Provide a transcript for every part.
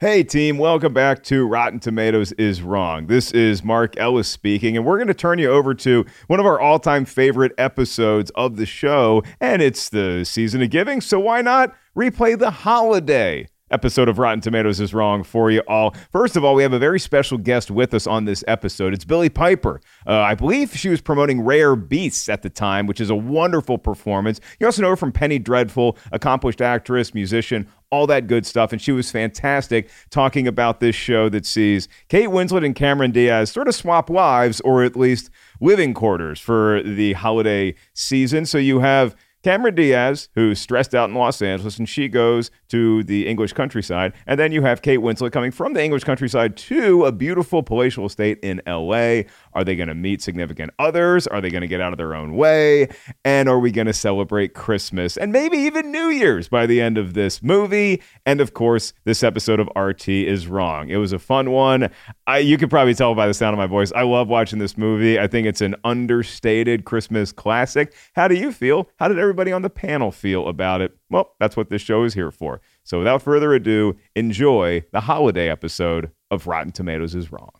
Hey, team, welcome back to Rotten Tomatoes is Wrong. This is Mark Ellis speaking, and we're going to turn you over to one of our all time favorite episodes of the show. And it's the season of giving, so why not replay the holiday? episode of Rotten Tomatoes is wrong for you all. First of all, we have a very special guest with us on this episode. It's Billie Piper. Uh, I believe she was promoting Rare Beasts at the time, which is a wonderful performance. You also know her from Penny Dreadful, accomplished actress, musician, all that good stuff. And she was fantastic talking about this show that sees Kate Winslet and Cameron Diaz sort of swap lives, or at least living quarters for the holiday season. So you have Cameron Diaz, who's stressed out in Los Angeles, and she goes to the English countryside. And then you have Kate Winslet coming from the English countryside to a beautiful palatial estate in LA. Are they going to meet significant others? Are they going to get out of their own way? And are we going to celebrate Christmas and maybe even New Year's by the end of this movie? And of course, this episode of RT is wrong. It was a fun one. I, you could probably tell by the sound of my voice. I love watching this movie. I think it's an understated Christmas classic. How do you feel? How did everybody on the panel feel about it? Well, that's what this show is here for. So without further ado, enjoy the holiday episode of Rotten Tomatoes is Wrong.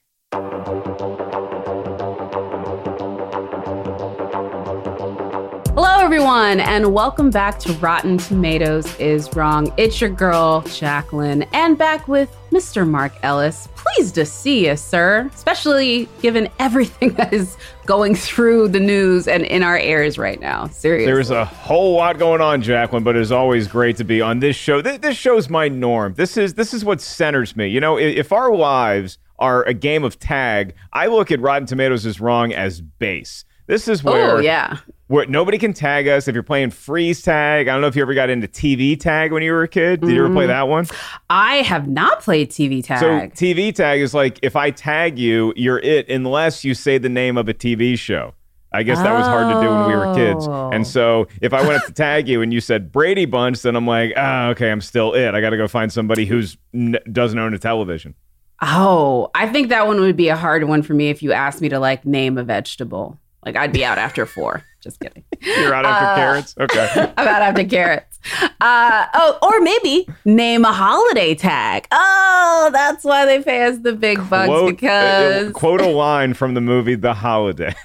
Everyone, and welcome back to Rotten Tomatoes is Wrong. It's your girl, Jacqueline, and back with Mr. Mark Ellis. Pleased to see you, sir, especially given everything that is going through the news and in our ears right now. Seriously. There's a whole lot going on, Jacqueline, but it's always great to be on this show. This, this show's my norm. This is this is what centers me. You know, if, if our lives are a game of tag, I look at Rotten Tomatoes as wrong as base. This is oh, where oh, yeah where nobody can tag us. If you're playing freeze tag, I don't know if you ever got into TV tag when you were a kid. Did mm. you ever play mm. that one? I have not played TV tag. So TV tag is like if I tag you, you're it unless you say the name of a TV show. I guess that was hard to do when we were kids. Oh. And so if I went up to tag you and you said Brady Bunch, then I'm like, ah, okay, I'm still it. I got to go find somebody who's n- doesn't own a television. Oh, I think that one would be a hard one for me if you asked me to like name a vegetable. Like I'd be out after four. Just kidding. You're out after uh, carrots? Okay. I'm out after carrots. Uh, oh, or maybe name a holiday tag. Oh, that's why they pay us the big bucks because. Uh, quote a line from the movie The Holiday.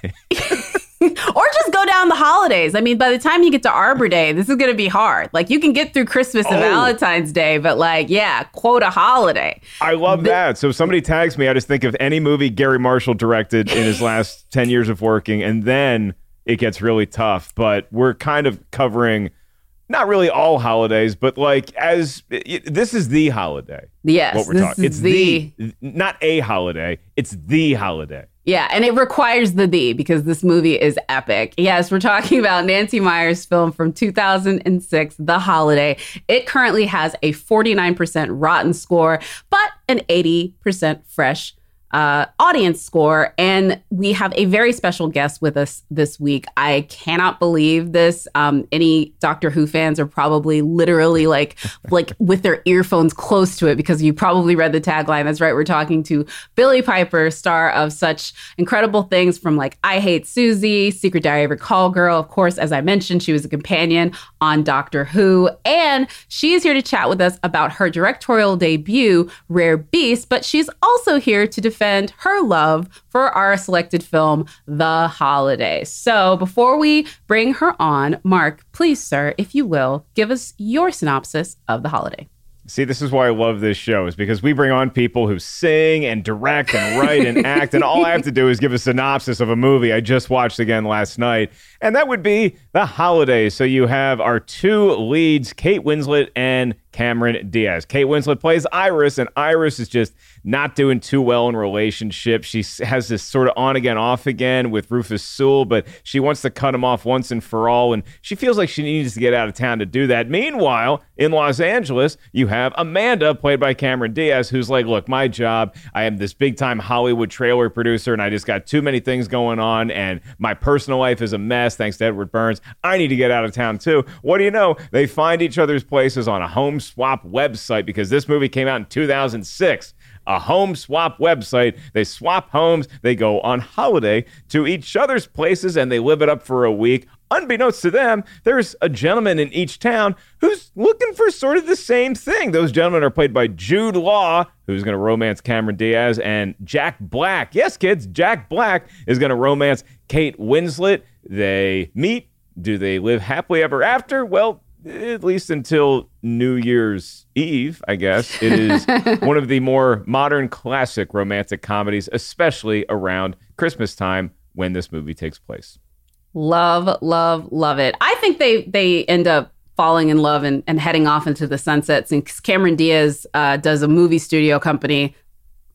or just go down the holidays. I mean, by the time you get to Arbor Day, this is going to be hard. Like you can get through Christmas and oh. Valentine's Day, but like, yeah, quote a holiday. I love the- that. So if somebody tags me, I just think of any movie Garry Marshall directed in his last 10 years of working, and then it gets really tough. But we're kind of covering not really all holidays, but like as this is the holiday. Yes, what we're talking. It's the, the not a holiday. It's the holiday. Yeah, and it requires the the because this movie is epic. Yes, we're talking about Nancy Meyers' film from 2006, The Holiday. It currently has a 49% rotten score, but an 80% fresh uh, audience score. And we have a very special guest with us this week. I cannot believe this. Um, any Doctor Who fans are probably literally like, like with their earphones close to it because you probably read the tagline. That's right. We're talking to Billie Piper, star of such incredible things from like I Hate Suzie, Secret Diary of a Call Girl. Of course, as I mentioned, she was a companion on Doctor Who. And she is here to chat with us about her directorial debut, Rare Beast, but she's also here to defend defend her love for our selected film, The Holiday. So before we bring her on, Mark, please, sir, if you will, give us your synopsis of The Holiday. See, this is why I love this show, is because we bring on people who sing and direct and write and act, and all I have to do is give a synopsis of a movie I just watched again last night, and that would be The Holiday. So you have our two leads, Kate Winslet and Cameron Diaz. Kate Winslet plays Iris, and Iris is just not doing too well in relationships. She has this sort of on again, off again with Rufus Sewell, but she wants to cut him off once and for all, and she feels like she needs to get out of town to do that. Meanwhile, in Los Angeles, you have Amanda, played by Cameron Diaz, who's like, Look, my job, I am this big time Hollywood trailer producer, and I just got too many things going on, and my personal life is a mess thanks to Edward Burns. I need to get out of town too. What do you know? They find each other's places on a home swap website because this movie came out in 2006 a home swap website. They swap homes, they go on holiday to each other's places, and they live it up for a week. Unbeknownst to them, there's a gentleman in each town who's looking for sort of the same thing. Those gentlemen are played by Jude Law, who's going to romance Cameron Diaz, and Jack Black. Yes, kids, Jack Black is going to romance Kate Winslet. They meet. Do they live happily ever after? Well, at least until New Year's Eve, I guess. It is one of the more modern classic romantic comedies, especially around Christmas time when this movie takes place. Love, love, love it. I think they they end up falling in love and, and heading off into the sunsets. And Cameron Diaz uh, does a movie studio company.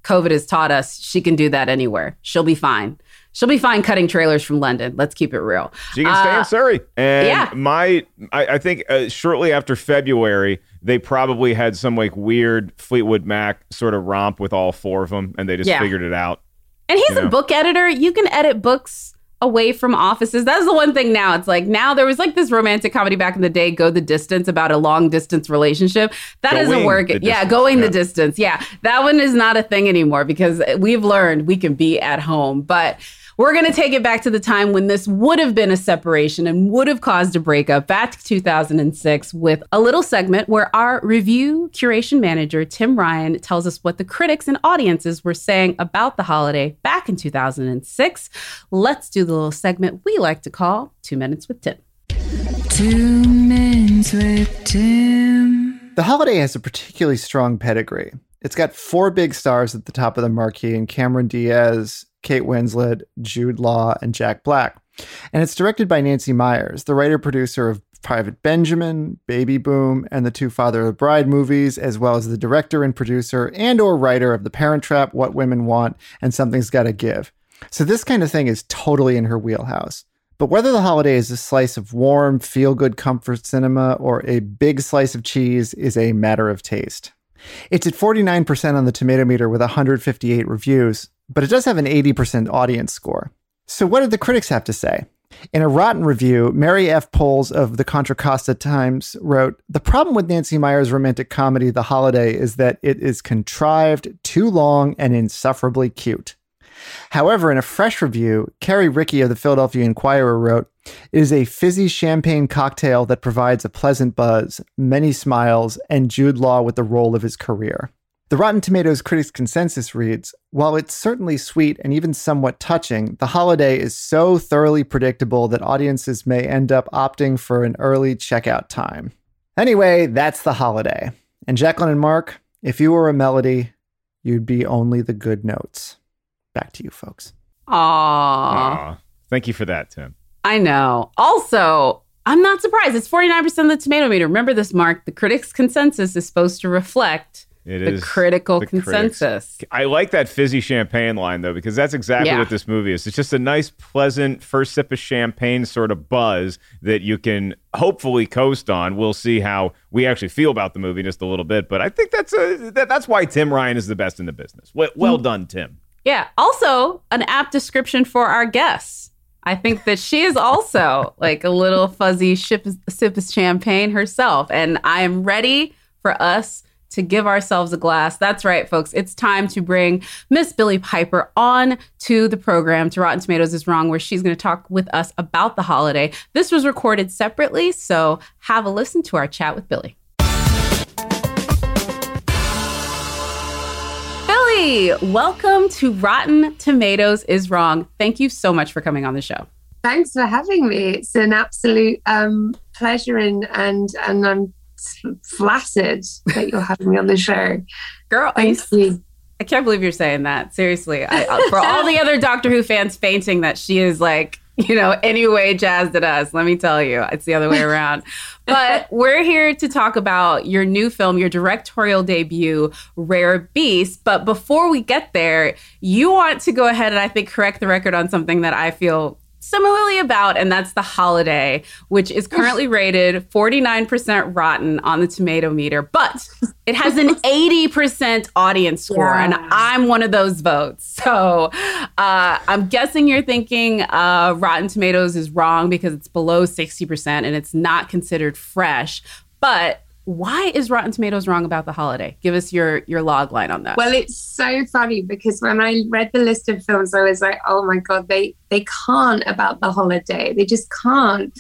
COVID has taught us she can do that anywhere. She'll be fine she'll be fine cutting trailers from London. Let's keep it real. She can stay uh, in Surrey. And yeah. my, I, I think uh, shortly after February, they probably had some like weird Fleetwood Mac sort of romp with all four of them, and they just yeah. figured it out. And he's a know? book editor. You can edit books away from offices. That's the one thing now. It's like now there was like this romantic comedy back in the day, Go the Distance, about a long distance relationship. That going doesn't work. Yeah, going yeah. the distance. Yeah. That one is not a thing anymore because we've learned we can be at home. But we're going to take it back to the time when this would have been a separation and would have caused a breakup back to 2006 with a little segment where our review curation manager, Tim Ryan, tells us what the critics and audiences were saying about the holiday back in 2006. Let's do the little segment we like to call Two Minutes with Tim. Two Minutes with Tim. The holiday has a particularly strong pedigree. It's got four big stars at the top of the marquee, and Cameron Diaz Kate Winslet, Jude Law, and Jack Black. And it's directed by Nancy Meyers, the writer producer of Private Benjamin, Baby Boom, and the two Father of the Bride movies, as well as the director and producer and or writer of The Parent Trap, What Women Want, and Something's Gotta Give. So this kind of thing is totally in her wheelhouse. But whether the holiday is a slice of warm, feel good comfort cinema or a big slice of cheese is a matter of taste. It's at 49% on the tomato meter with 158 reviews, but it does have an 80% audience score. So, what did the critics have to say? In a rotten review, Mary F. Pols of the Contra Costa Times wrote The problem with Nancy Meyers' romantic comedy, The Holiday, is that it is contrived, too long, and insufferably cute. However, in a fresh review, Carrie Rickey of the Philadelphia Inquirer wrote, It is a fizzy champagne cocktail that provides a pleasant buzz, many smiles, and Jude Law with the role of his career. The Rotten Tomatoes critics' consensus reads While it's certainly sweet and even somewhat touching, The Holiday is so thoroughly predictable that audiences may end up opting for an early checkout time. Anyway, that's The Holiday. And Jacqueline and Mark, if you were a melody, you'd be only the good notes. Back to you, folks. Aww. Aww. Thank you for that, Tim. I know. Also, I'm not surprised. It's 49% of the tomato meter. Remember this, Mark. The critics' consensus is supposed to reflect it the is critical the consensus. Critics. I like that fizzy champagne line though, because that's exactly yeah. what this movie is. It's just a nice, pleasant first sip of champagne sort of buzz that you can hopefully coast on. We'll see how we actually feel about the movie just a little bit, but I think that's a that, that's why Tim Ryan is the best in the business. Well, well mm. done, Tim. Yeah. Also, an apt description for our guests. I think that she is also like a little fuzzy sip, sip of champagne herself, and I am ready for us to give ourselves a glass. That's right, folks. It's time to bring Miss Billie Piper on to the program to Rotten Tomatoes is Wrong, where she's going to talk with us about the holiday. This was recorded separately, so have a listen to our chat with Billy. Billie, welcome to Rotten Tomatoes is Wrong. Thank you so much for coming on the show. Thanks for having me. It's an absolute um, pleasure, and and and I'm flaccid that you're having me on the show. Girl, thank I, you. I can't believe you're saying that. Seriously, I, for all the other Doctor Who fans fainting that she is like you know, anyway jazzed at us. Let me tell you, it's the other way around. but we're here to talk about your new film, your directorial debut, Rare Beast. But before we get there, you want to go ahead and I think correct the record on something that I feel similarly about, and that's The Holiday, which is currently rated 49% rotten on the tomato meter, but it has an 80% audience score, yeah. and I'm one of those votes. So uh, I'm guessing you're thinking uh, Rotten Tomatoes is wrong because it's below 60% and it's not considered fresh. But why is Rotten Tomatoes wrong about the holiday? Give us your your log line on that. Well, it's so funny because when I read the list of films, I was like, oh my god, they they can't about the holiday. They just can't.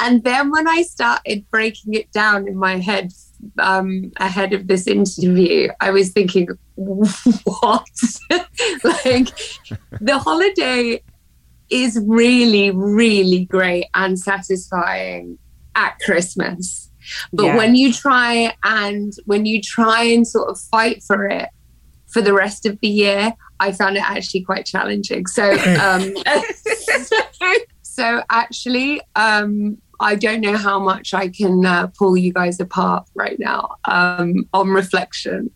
And then when I started breaking it down in my head um, ahead of this interview, I was thinking, what? like the holiday is really, really great and satisfying at Christmas but yeah. when you try and when you try and sort of fight for it for the rest of the year, I found it actually quite challenging. So, um, so actually, um, I don't know how much I can uh, pull you guys apart right now um, on reflection.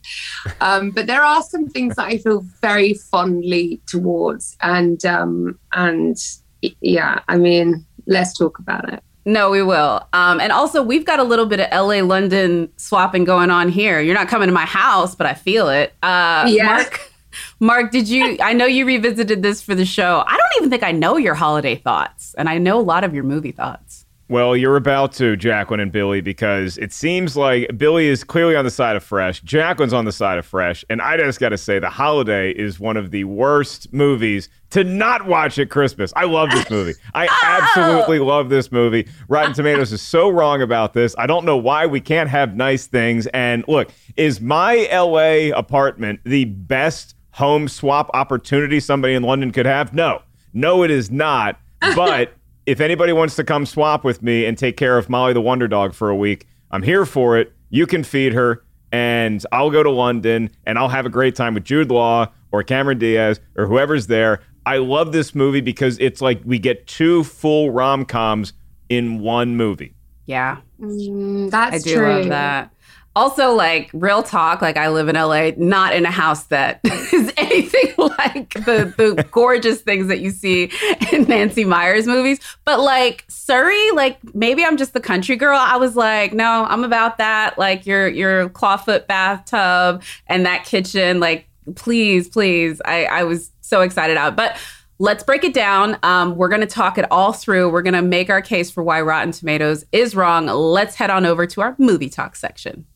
Um, but there are some things that I feel very fondly towards, and um, and yeah, I mean, let's talk about it. No, we will. Um, and also, we've got a little bit of LA London swapping going on here. You're not coming to my house, but I feel it. Uh, yeah. Mark, Mark, did you? I know you revisited this for the show. I don't even think I know your holiday thoughts, and I know a lot of your movie thoughts. Well, you're about to, Jacqueline and Billie, because it seems like Billie is clearly on the side of Fresh. Jacqueline's on the side of Fresh. And I just got to say, The Holiday is one of the worst movies to not watch at Christmas. I love this movie. I oh! absolutely love this movie. Rotten Tomatoes is so wrong about this. I don't know why we can't have nice things. And look, is my LA apartment the best home swap opportunity somebody in London could have? No. No, it is not. But if anybody wants to come swap with me and take care of Molly the Wonder Dog for a week, I'm here for it. You can feed her, and I'll go to London and I'll have a great time with Jude Law or Cameron Diaz or whoever's there. I love this movie because it's like we get two full rom coms in one movie. Yeah, mm, that's I do true. love that also like real talk like i live in la not in a house that is anything like the the gorgeous things that you see in nancy meyers movies but like surrey like maybe i'm just the country girl i was like no i'm about that like your your clawfoot bathtub and that kitchen like please please i i was so excited out but Let's break it down. Um, we're going to talk it all through. We're going to make our case for why Rotten Tomatoes is wrong. Let's head on over to our movie talk section.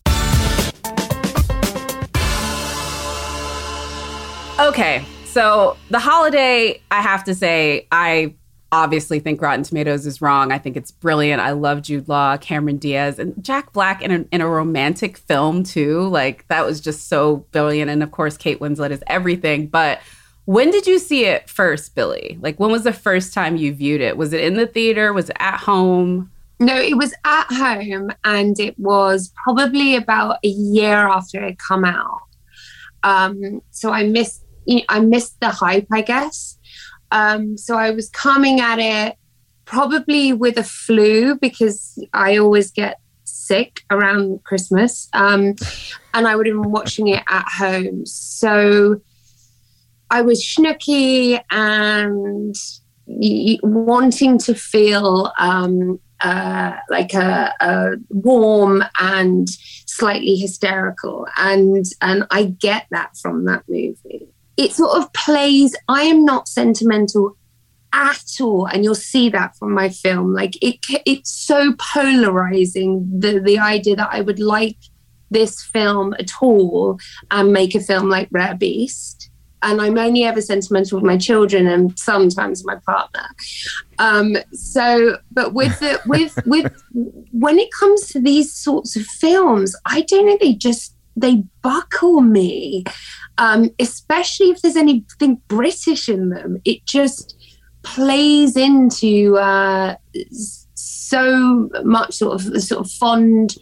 Okay, so the holiday, I have to say, I obviously think Rotten Tomatoes is wrong. I think it's brilliant. I love Jude Law, Cameron Diaz, and Jack Black in a, in a romantic film too. Like that was just so brilliant. And of course, Kate Winslet is everything. But when did you see it first, Billie? Like when was the first time you viewed it? Was it in the theater? Was it at home? No, it was at home, and it was probably about a year after it come out. Um, so I missed I missed the hype, I guess. Um, so I was coming at it probably with a flu because I always get sick around Christmas. Um, and I would have been watching it at home. So I was schnooky and wanting to feel um, uh, like a, a, warm and slightly hysterical, and and I get that from that movie it sort of plays, I am not sentimental at all and you'll see that from my film. Like it it's so polarizing the the idea that i would like this film at all and make a film like rare beast. And i'm only ever sentimental with my children and sometimes my partner. Um so but with the with with when it comes to these sorts of films i don't know they just they buckle me, um, especially if there's anything British in them. It just plays into uh, so much sort of sort of fond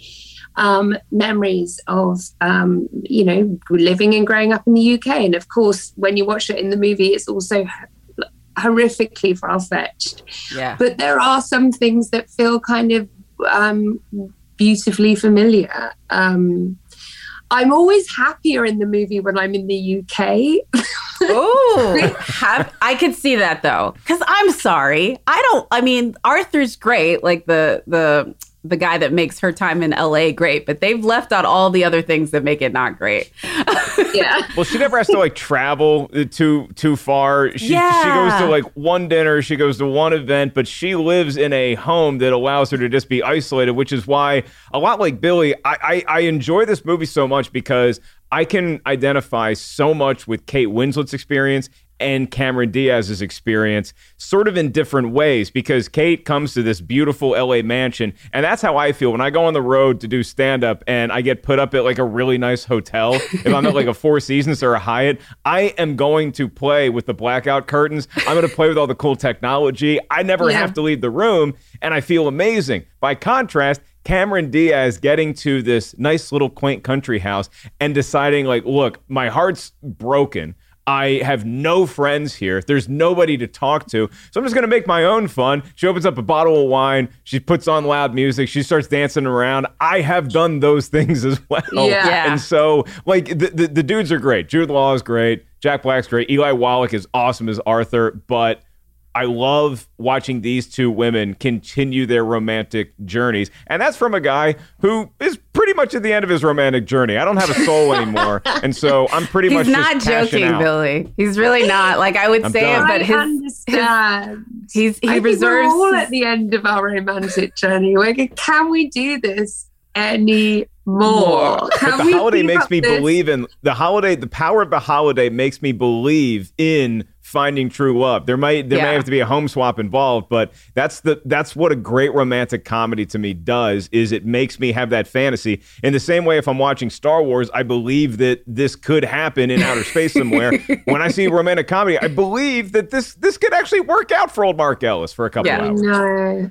um, memories of um, you know living and growing up in the UK. And of course, when you watch it in the movie, it's also horrifically far fetched. Yeah. But there are some things that feel kind of um, beautifully familiar. Um, I'm always happier in the movie when I'm in the UK. Oh, I could see that though, because I'm sorry, I don't. I mean, Arthur's great, like the the the guy that makes her time in LA great, but they've left out all the other things that make it not great. yeah. Well, she never has to like travel uh, too too far. She Yeah. she goes to like one dinner, she goes to one event, but she lives in a home that allows her to just be isolated, which is why a lot like Billie, I I, I enjoy this movie so much because I can identify so much with Kate Winslet's experience and Cameron Diaz's experience sort of in different ways because Kate comes to this beautiful LA mansion and that's how I feel when I go on the road to do stand up and I get put up at like a really nice hotel. If I'm at like a Four Seasons or a Hyatt I am going to play with the blackout curtains. I'm going to play with all the cool technology. I never Yeah. have to leave the room and I feel amazing. By contrast Cameron Diaz getting to this nice little quaint country house and deciding like look my heart's broken I have no friends here. There's nobody to talk to. So I'm just going to make my own fun. She opens up a bottle of wine. She puts on loud music. She starts dancing around. I have done those things as well. Yeah. Yeah. And so, like, the, the, the dudes are great. Jude Law is great. Jack Black's great. Eli Wallach is awesome as Arthur. But I love watching these two women continue their romantic journeys. And that's from a guy who is pretty much at the end of his romantic journey. I don't have a soul anymore. And so I'm pretty much not just joking, out. Billie. He's really not. Like I would I'm say done. it, but I his understand. he's he I think reserves. we're all at the end of our romantic journey. Like, can we do this any more? Can But the holiday makes me this? believe in the holiday. The power of the holiday makes me believe in finding true love. There might there may have to be a home swap involved, but that's the that's what a great romantic comedy to me does. Is it makes me have that fantasy. In the same way, if I'm watching Star Wars, I believe that this could happen in outer space somewhere. when I see a romantic comedy, I believe that this this could actually work out for old Mark Ellis for a couple Yeah. of hours. No.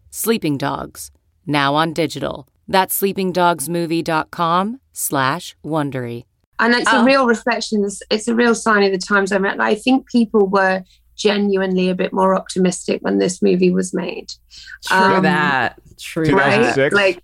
Sleeping Dogs, now on digital. That's sleepingdogsmovie.com slash Wondery. And it's Oh. a real reflection. It's, it's a real sign of the times I'm at. I think people were genuinely a bit more optimistic when this movie was made. True Um, that. True that. Right? 2006? Like,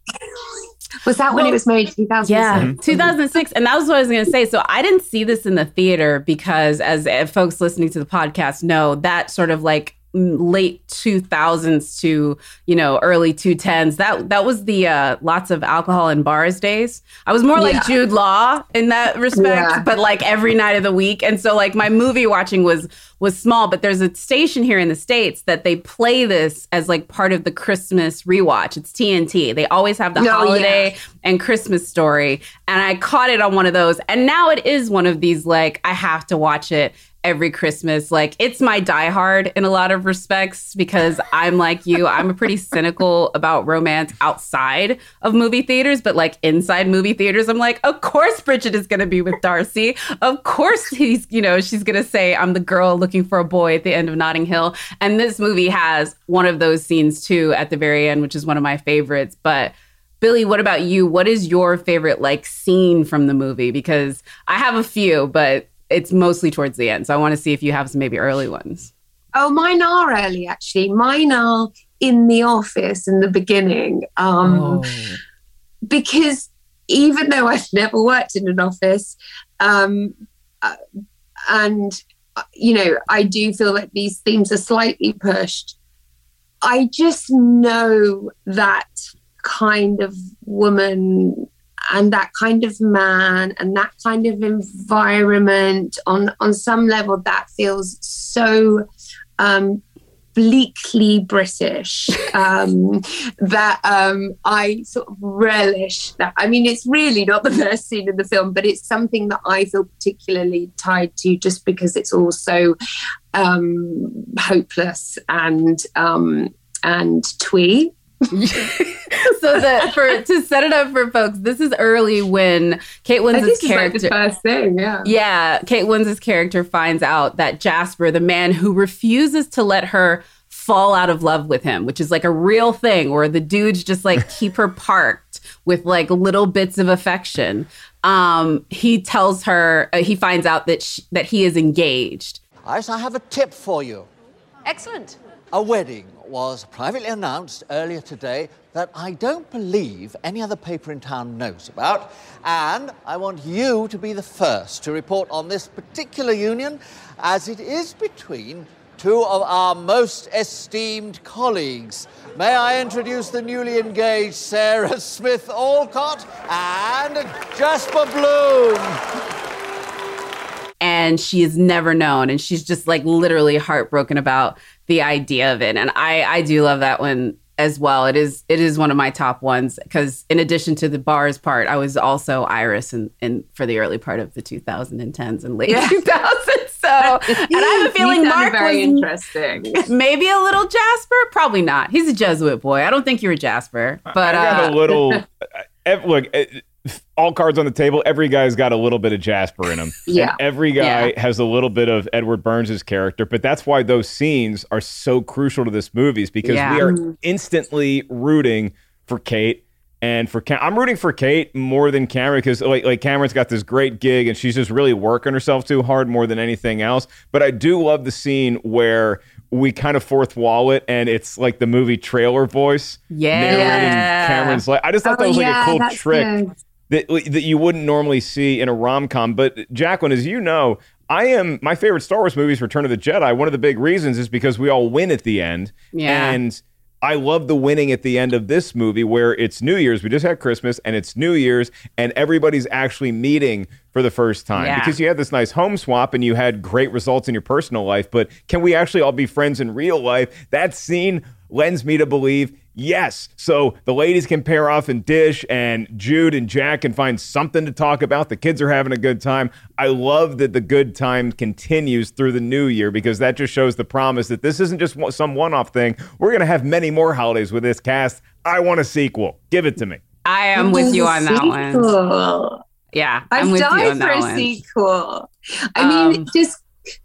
was that when it was made? 2006? Yeah, 2006. And that was what I was going to say. So I didn't see this in the theater because, as folks listening to the podcast know, that sort of like late 2000s to you know early 2010s that that was the uh lots of alcohol in bars days i was more like jude law in that respect Yeah. but like every night of the week and so like my movie watching was was small but there's a station here in the states that they play this as like part of the christmas rewatch it's tnt they always have the Oh, yeah. holiday and Christmas Story. And I caught it on one of those. And now it is one of these, like, I have to watch it every Christmas. Like, it's my Die Hard in a lot of respects because I'm like you. I'm a pretty cynical about romance outside of movie theaters, but like inside movie theaters, I'm like, of course Bridget is to be with Darcy. Of course he's, you know, she's to say, I'm the girl looking for a boy at the end of Notting Hill. And this movie has one of those scenes too at the very end, which is one of my favorites. But Billie, what about you? What is your favorite like scene from the movie? Because I have a few, but it's mostly towards the end. So I want to see if you have some maybe early ones. Oh, mine are early actually. Mine are in the office in the beginning. Um, oh. Because even though I've never worked in an office, um, uh, and uh, you know, I do feel that these themes are slightly pushed. I just know that kind of woman and that kind of man and that kind of environment on on some level that feels so um, bleakly British um, that um, I sort of relish that. I mean, it's really not the first scene in the film, but it's something that I feel particularly tied to just because it's also um, hopeless and um, and twee. so that for to set it up for folks, this is early when Kate Winslet's character. Like first thing, yeah. Yeah, Kate Winslet's character finds out that Jasper, the man who refuses to let her fall out of love with him, which is like a real thing, where the dudes just like keep her parked with like little bits of affection. Um, he tells her uh, he finds out that she, that he is engaged. Iris, I have a tip for you. Excellent. A wedding was privately announced earlier today that I don't believe any other paper in town knows about. And I want you to be the first to report on this particular union, as it is between two of our most esteemed colleagues. May I introduce the newly engaged Sarah Smith Alcott and Jasper Bloom and she is never known and she's just like literally heartbroken about the idea of it. And I I do love that one as well. It is it is one of my top ones because in addition to the bars part, I was also Iris in, in for the early part of the 2010s and late yeah. 2000s. So and I have a feeling Mark very was interesting. Maybe a little Jasper, probably not. He's a Jesuit boy. I don't think you're a Jasper, but I got uh, a little. look, all cards on the table. Every guy's got a little bit of Jasper in him. yeah. And every guy yeah. has a little bit of Edward Burns' character. But that's why those scenes are so crucial to this movie, is because yeah. we are mm-hmm. instantly rooting for Kate. And for Cam- I'm rooting for Kate more than Cameron because like like Cameron's got this great gig and she's just really working herself too hard more than anything else. But I do love the scene where we kind of fourth wall it and it's like the movie trailer voice yeah. narrating Cameron's life. I just thought oh, that was yeah, like a cool trick. Good that that you wouldn't normally see in a rom com. But Jacqueline, as you know, I am my favorite Star Wars movie is Return of the Jedi. One of the big reasons is because we all win at the end. Yeah. And I love the winning at the end of this movie where it's New Year's. We just had Christmas and it's New Year's and everybody's actually meeting for the first time Yeah. because you had this nice home swap and you had great results in your personal life. But can we actually all be friends in real life? That scene lends me to believe yes. So the ladies can pair off and dish, and Jude and Jack can find something to talk about. The kids are having a good time. I love that the good time continues through the new year because that just shows the promise that this isn't just some one off thing. We're going to have many more holidays with this cast. I want a sequel. Give it to me. I am with you on that one. Yeah, I've I'm with you died for a one. sequel. I mean, Um, just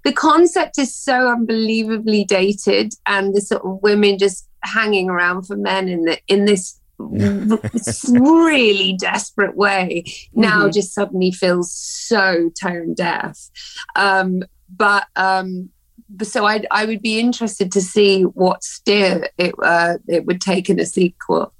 the concept is so unbelievably dated, and the sort of women just hanging around for men in the in this really desperate way now Mhm. just suddenly feels so tone deaf. Um, but um, so I I would be interested to see what steer it uh, it would take in a sequel.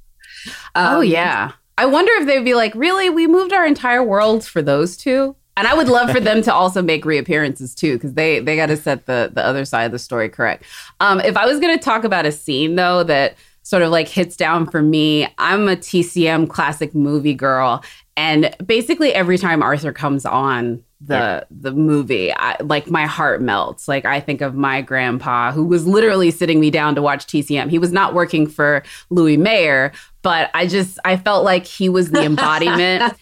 oh Um, yeah. I wonder if they'd be like, really? We moved our entire world for those two? And I would love for them to also make reappearances too, because they they got to set the the other side of the story correct. Um, if I was going to talk about a scene though that sort of like hits down for me, I'm a TCM classic movie girl, and basically every time Arthur comes on the the movie, I, like my heart melts. Like I think of my grandpa who was literally sitting me down to watch TCM. He was not working for Louis Mayer, but I just I felt like he was the embodiment.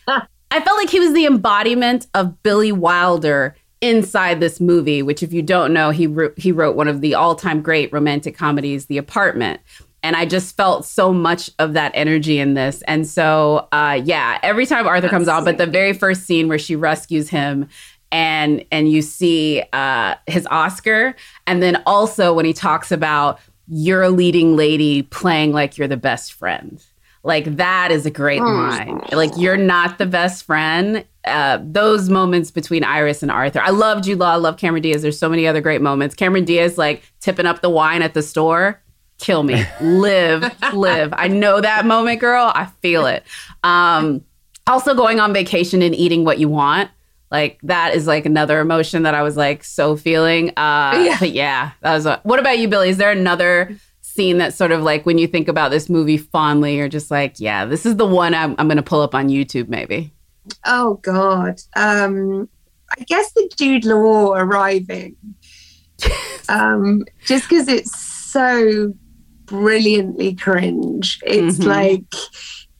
I felt like he was the embodiment of Billy Wilder inside this movie, which if you don't know, he wrote, he wrote one of the all-time great romantic comedies, The Apartment. And I just felt so much of that energy in this. And so uh yeah, every time Arthur comes on, but the very first scene where she rescues him and and you see uh his Oscar and then also when he talks about you're a leading lady playing like you're the best friend Like that is a great Oh. line. Like you're not the best friend. Uh, those moments between Iris and Arthur. I love Jude Law. I love Cameron Diaz. There's so many other great moments. Cameron Diaz like tipping up the wine at the store. Kill me. live, live. I know that moment, girl. I feel it. Um, also going on vacation and eating what you want. Like that is like another emotion that I was like so feeling. Uh, Yeah. But yeah, that was. A, what about you, Billie? Is there another scene that's sort of like when you think about this movie fondly, you're just like, yeah, this is the one I'm, I'm going to pull up on YouTube, maybe. Oh God. Um, I guess the Jude Law arriving. um, just because it's so brilliantly cringe. It's Mhm. like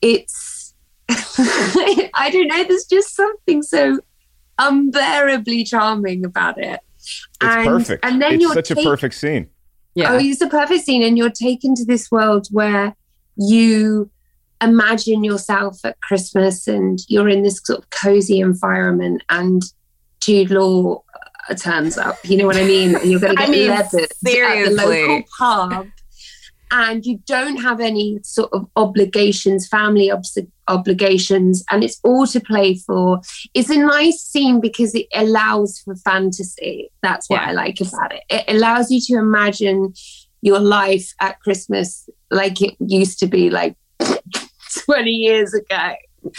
it's I don't know, there's just something so unbearably charming about it. It's and, perfect. And then it's you're such a perfect scene. Yeah. Oh, it's a perfect scene, and you're taken to this world where you imagine yourself at Christmas, and you're in this sort of cozy environment, and Jude Law uh, turns up. You know what I mean? And you're going to I get mean, leathered at the local pub, and you don't have any sort of obligations, family obs- obligations, and it's all to play for. It's a nice scene because it allows for fantasy. That's what Yeah. I like about it. It allows you to imagine your life at Christmas like it used to be like 20 years ago.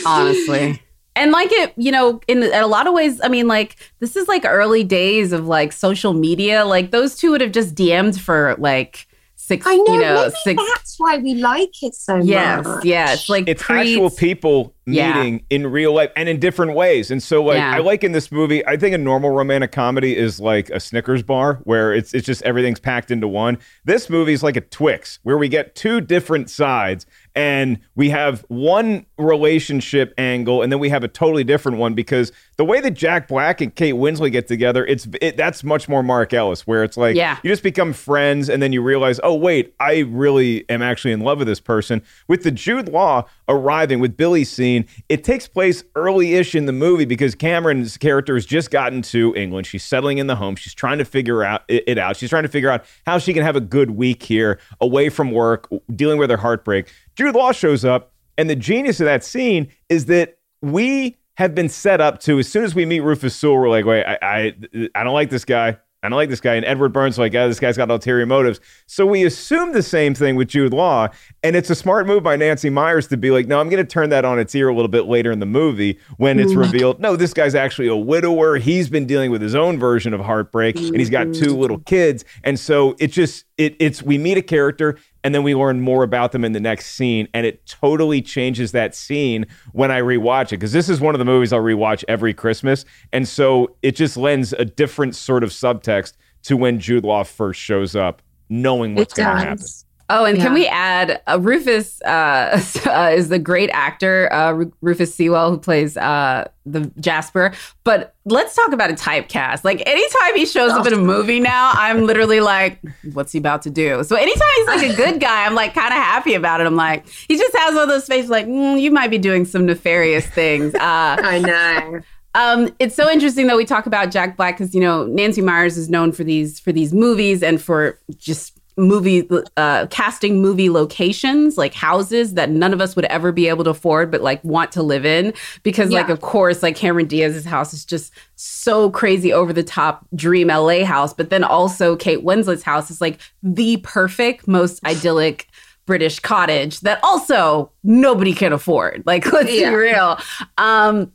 honestly. And like it, you know, in, in a lot of ways, I mean, like this is like early days of like social media. Like those two would have just DM'd for like six, I know, you know, maybe six. that's why we like it so Yes, much. yeah. It's like It's pre- actual people Yeah. meeting in real life and in different ways. And so like Yeah. I like in this movie, I think a normal romantic comedy is like a Snickers bar where it's it's just everything's packed into one. This movie is like a Twix where we get two different sides and we have one relationship angle and then we have a totally different one because the way that Jack Black and Kate Winslet get together, it's it, that's much more Mark Ellis where it's like Yeah. you just become friends and then you realize, oh wait, I really am actually in love with this person. With the Jude Law arriving with Billie's scene, it takes place early-ish in the movie because Cameron's character has just gotten to England. She's settling in the home. She's trying to figure out it, it out. She's trying to figure out how she can have a good week here, away from work, dealing with her heartbreak. Jude Law shows up, and the genius of that scene is that we have been set up to as soon as we meet Rufus Sewell, we're like, wait, I, I, I don't like this guy. I don't like this guy. And Edward Burns, like, yeah, this guy's got ulterior motives. So we assume the same thing with Jude Law. And it's a smart move by Nancy Meyers to be like, no, I'm going to turn that on its ear a little bit later in the movie when it's mm-hmm. revealed, no, this guy's actually a widower. He's been dealing with his own version of heartbreak and he's got two mm-hmm. little kids. And so it just, it, it's, we meet a character and then we learn more about them in the next scene. And it totally changes that scene when i rewatch it because this is one of the movies i'll rewatch every christmas. And so it just lends a different sort of subtext to when jude law first shows up knowing what's going to happen. Oh, and can we add uh, Rufus uh, uh, is the great actor uh, Rufus Sewell who plays uh, the Jasper. But let's talk about a typecast. Like anytime he shows up in a movie now, I'm literally like, what's he about to do? So anytime he's like a good guy, I'm like kind of happy about it. I'm like, he just has all those faces like, mm, you might be doing some nefarious things. Uh, I know. um, it's so interesting that we talk about Jack Black because you know Nancy Meyers is known for these for these movies and for just movie uh, casting movie locations like houses that none of us would ever be able to afford but like want to live in. Because like of course like Cameron Diaz's house is just so crazy over the top dream LA house. But then also Kate Winslet's house is like the perfect most idyllic British cottage that also nobody can afford. Like let's Yeah. be real. Um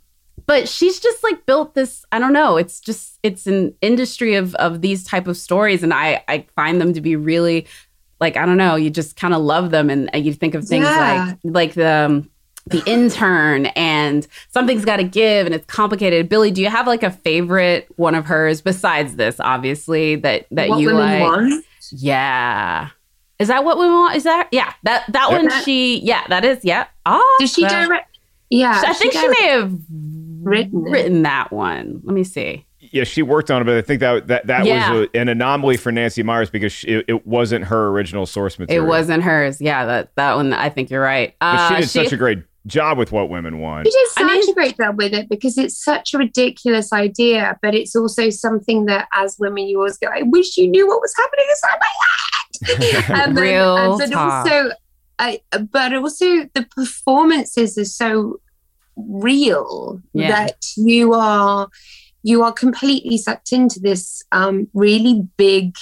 but she's just like built this i don't know it's just it's an industry of of these type of stories and i i find them to be really like i don't know you just kind of love them and, and you think of things Yeah. like like the um, the intern and something's got to give and it's complicated billie do you have like a favorite one of hers besides this obviously that that what you like want. yeah is that what we want is that yeah that that one she yeah that is yeah oh Does she direct? Yeah, I think she may have written it. written that one. Let me see. yeah she worked on it but i think that that, that Yeah. was a, an anomaly for nancy meyers because she, it, it wasn't her original source material It wasn't hers. Yeah, that that one. I think you're right. but Uh, she did such a great job with what women want She did I such mean- a great job with it because it's such a ridiculous idea, but it's also something that as women you always go, I wish you knew what was happening inside my head. and then- Real and but talk. also I, but also the performances are so real Yeah. that you are you are completely sucked into this um, really big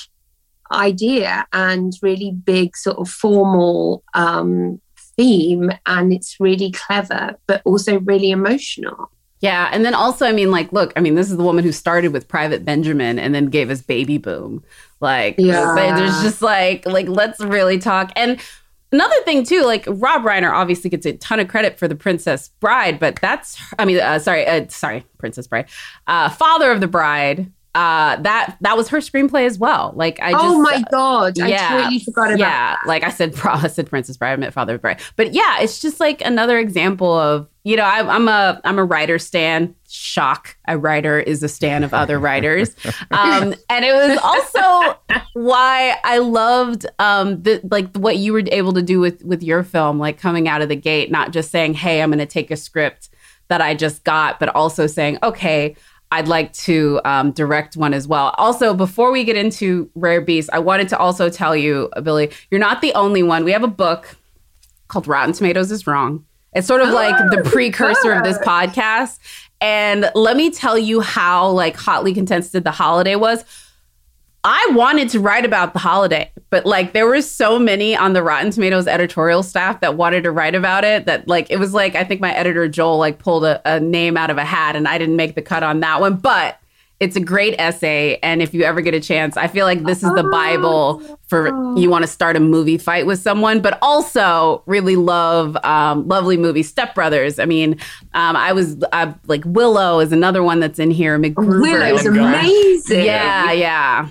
idea and really big sort of formal um, theme and it's really clever but also really emotional Yeah. And then also, I mean, like, look, I mean, this is the woman who started with Private Benjamin and then gave us Baby Boom. Like, Yeah. there's just like, like, let's really talk. And another thing too, like Rob Reiner obviously gets a ton of credit for the Princess Bride, but that's, I mean, uh, sorry, uh, sorry, Princess Bride, uh, Father of the Bride. Uh, that that was her screenplay as well. Like I just, oh my god i yeah, totally forgot about yeah, like I said, I said Princess Bride, I meant Father Bride. But yeah, it's just like another example of you know I, I'm a I'm a writer stan. Shock, a writer is a stan of other writers, um, and it was also why I loved um, the like what you were able to do with with your film, like coming out of the gate, not just saying, "Hey, I'm going to take a script that I just got," but also saying, "Okay." I'd like to um, direct one as well. Also, before we get into Rare Beast, I wanted to also tell you, Billie, you're not the only one. We have a book called Rotten Tomatoes is Wrong. It's sort of like the precursor of this podcast. And let me tell you how like hotly contested the holiday was. I wanted to write about the holiday, but like there were so many on the Rotten Tomatoes editorial staff that wanted to write about it that like it was like I think my editor Joel like pulled a, a name out of a hat and I didn't make the cut on that one, but it's a great essay and if you ever get a chance, I feel like this is the bible for you want to start a movie fight with someone, but also really love um, lovely movie Step Brothers. I mean, um, I was uh, like Willow is another one that's in here. MacGruber. Willow's Oh, God. amazing Yeah, yeah.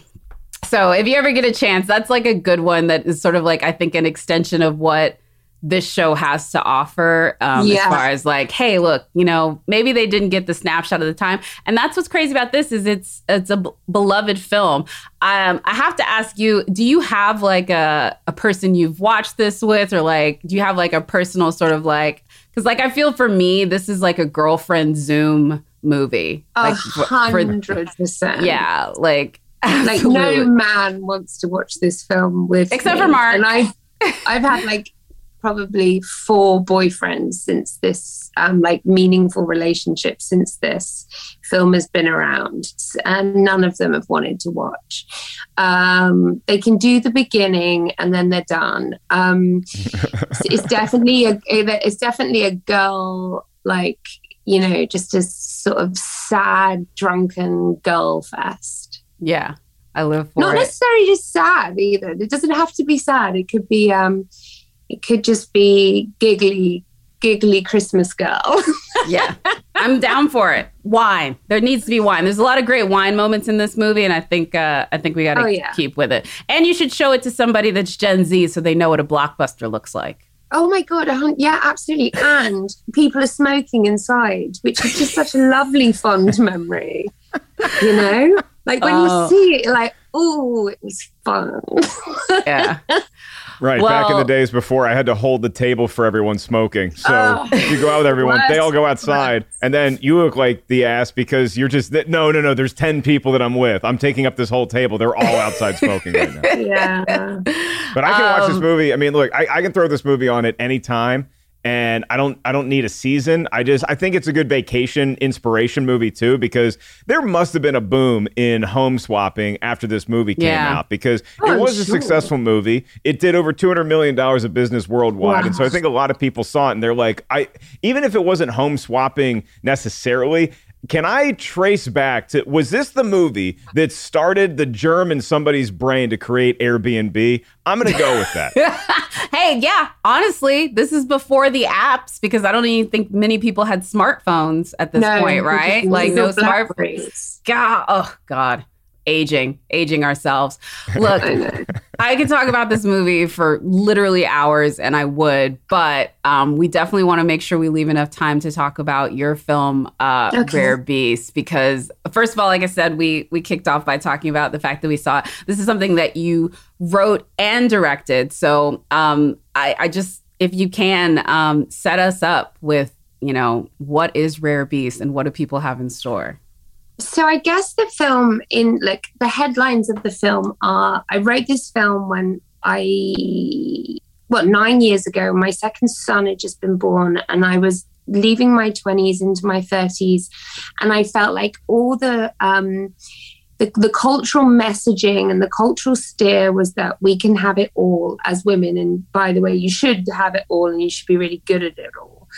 So if you ever get a chance, that's like a good one that is sort of like I think an extension of what this show has to offer um, Yeah. as far as like, hey, look, you know, maybe they didn't get the snapshot of the time, and that's what's crazy about this is it's it's a b- beloved film. Um, I have to ask you, do you have like a a person you've watched this with, or like, do you have like a personal sort of like, because like I feel for me, this is like a girlfriend Zoom movie, like for- for- hundred percent yeah, like like no man wants to watch this film with Except me. for Mark. and i've i've had like probably four boyfriends since this um like meaningful relationship since this film has been around. And none of them have wanted to watch. Um they can do the beginning and then they're done. Um it's definitely a it's definitely a girl like you know just a sort of sad drunken girl fest Yeah, I live for not it. necessarily just sad either. It doesn't have to be sad. It could be um it could just be giggly, giggly Christmas girl. yeah, I'm down for it. Wine. There needs to be wine. There's a lot of great wine moments in this movie, and I think uh, I think we got to Oh, yeah. keep with it. And you should show it to somebody that's Gen Z so they know what a blockbuster looks like. oh my god, yeah, absolutely. And people are smoking inside, which is just such a lovely fond memory. You know? Like when Oh. you see it, like, oh, it was fun. Yeah. Right. back in the days before I had to hold the table for everyone smoking. So Oh. you go out with everyone, they all go outside, and then you look like the ass because you're just no, no, no. There's ten people that I'm with. I'm taking up this whole table. They're all outside smoking right now. yeah. But I can watch this Um, movie. I mean, look, I, I can throw this movie on at any time, and I don't I don't need a season. I just I think it's a good vacation inspiration movie too because there must have been a boom in home swapping after this movie came Yeah. out because Oh, it was a sure. successful movie. It did over two hundred million dollars of business worldwide, and so I think a lot of people saw it and they're like, I even if it wasn't home swapping necessarily. Can I trace back to was this the movie that started the germ in somebody's brain to create Airbnb? I'm going to go with that. hey, yeah. Honestly, this is before the apps because I don't even think many people had smartphones at this point, right? Like no smartphones. God, oh God, aging, aging ourselves. Look, I. Could talk about this movie for literally hours, and I would, but um, we definitely want to make sure we leave enough time to talk about your film, uh, Okay. Rare Beast, because first of all, like I said, we we kicked off by talking about the fact that we saw it. This is something that you wrote and directed, so um, I, I just, if you can, um, set us up with, you know, what is Rare Beast and what do people have in store? So I guess the film in like the headlines of the film are I wrote this film when I what nine years ago. My second son had just been born, and I was leaving my 20s into my 30s and i felt like all the um the, the cultural messaging and the cultural steer was that we can have it all as women and by the way you should have it all and you should be really good at it all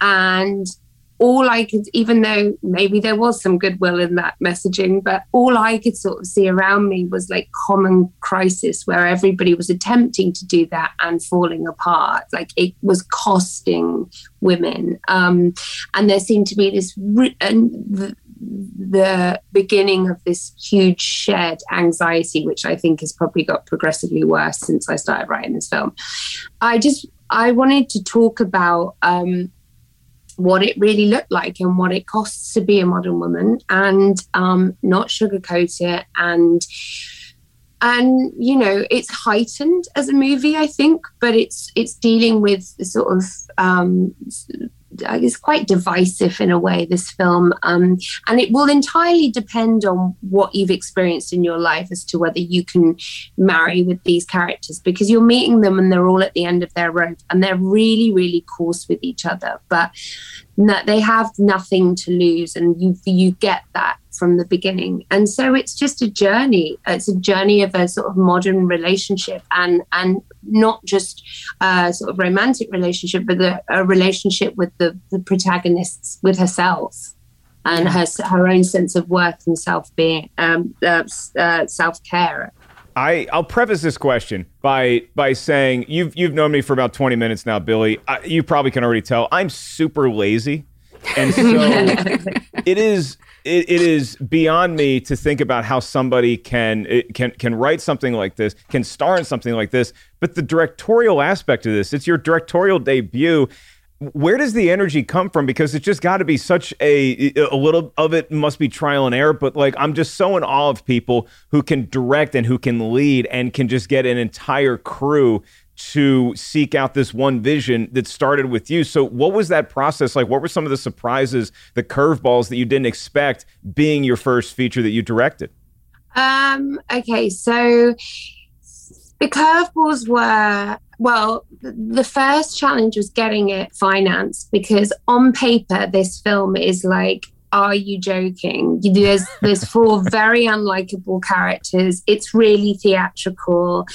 and all I could, even though maybe there was some goodwill in that messaging, but all I could sort of see around me was like common crisis where everybody was attempting to do that and falling apart. Like it was costing women. Um, and there seemed to be this, re- and the, the beginning of this huge shared anxiety, which I think has probably got progressively worse since I started writing this film. I just, I wanted to talk about, um, what it really looked like and what it costs to be a modern woman and um, not sugarcoat it and and you know it's heightened as a movie i think but it's it's dealing with sort of um, it's quite divisive in a way this film um, and it will entirely depend on what you've experienced in your life as to whether you can marry with these characters because you're meeting them and they're all at the end of their rope and they're really really coarse with each other. But they have nothing to lose and you you get that from the beginning. And so it's just a journey. It's a journey of a sort of modern relationship and and not just a sort of romantic relationship but a, a relationship with the the protagonists with herself and her her own sense of worth and self being um, uh, uh, self care I I'll preface this question by by saying you've you've known me for about 20 minutes now, Billie. I, you probably can already tell I'm super lazy, and so it is it, it is beyond me to think about how somebody can can can write something like this, can star in something like this. But the directorial aspect of this, it's your directorial debut where does the energy come from? Because it's just got to be such a a little of it must be trial and error but like i'm just so in awe of people who can direct and who can lead and can just get an entire crew to seek out this one vision that started with you. So what was that process like? What were some of the surprises the curveballs that you didn't expect being your first feature that you directed? Um okay so the curveballs were well, the first challenge was getting it financed because on paper, this film is like, are you joking? There's there's four very unlikable characters. It's really theatrical.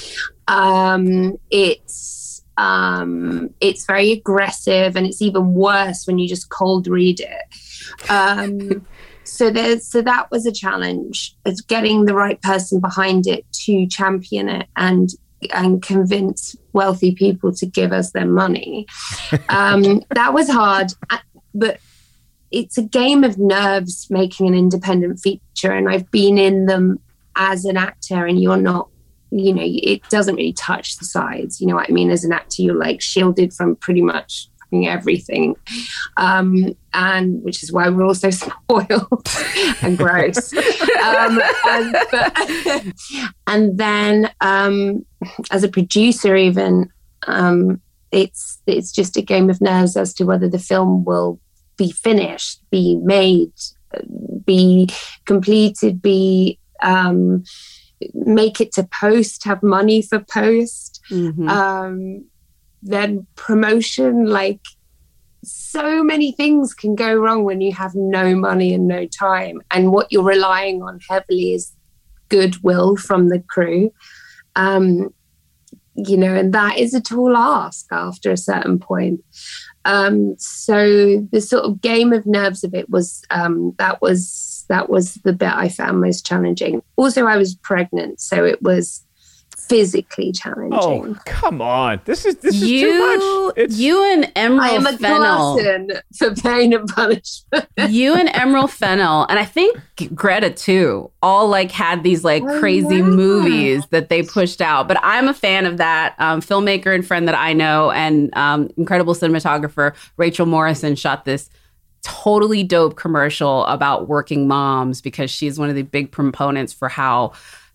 Um, it's um, it's very aggressive, and it's even worse when you just cold read it. Um, so there's so that was a challenge. It's getting the right person behind it to champion it and and convince wealthy people to give us their money. Um, that was hard, uh, but it's a game of nerves making an independent feature, and I've been in them as an actor, and you're not. You know, it doesn't really touch the sides. You know what I mean? As an actor, you're like shielded from pretty much everything, um, and which is why we're all so spoiled and gross. um, and, but, and, then um, as a producer, even um, it's it's just a game of nerves as to whether the film will be finished, be made, be completed, be um, make it to post, have money for post. Mm-hmm. Then promotion like so many things can go wrong when you have no money and no time. And what you're relying on heavily is goodwill from the crew. Um, you know and that is a tall ask after a certain point. Um, so the sort of game of nerves of it was um, that was that was the bit i found most challenging. Also i was pregnant so it was physically challenging. Oh, come on. This is this is you, too much. It's... You and Emerald I am a Fennell. for pain and punishment. you and Emerald Fennell, and I think Greta too, all like had these like oh, crazy yeah. movies that they pushed out. But I'm a fan of that um, filmmaker and friend that I know, and um, incredible cinematographer Rachel Morrison shot this totally dope commercial about working moms because she's one of the big proponents for how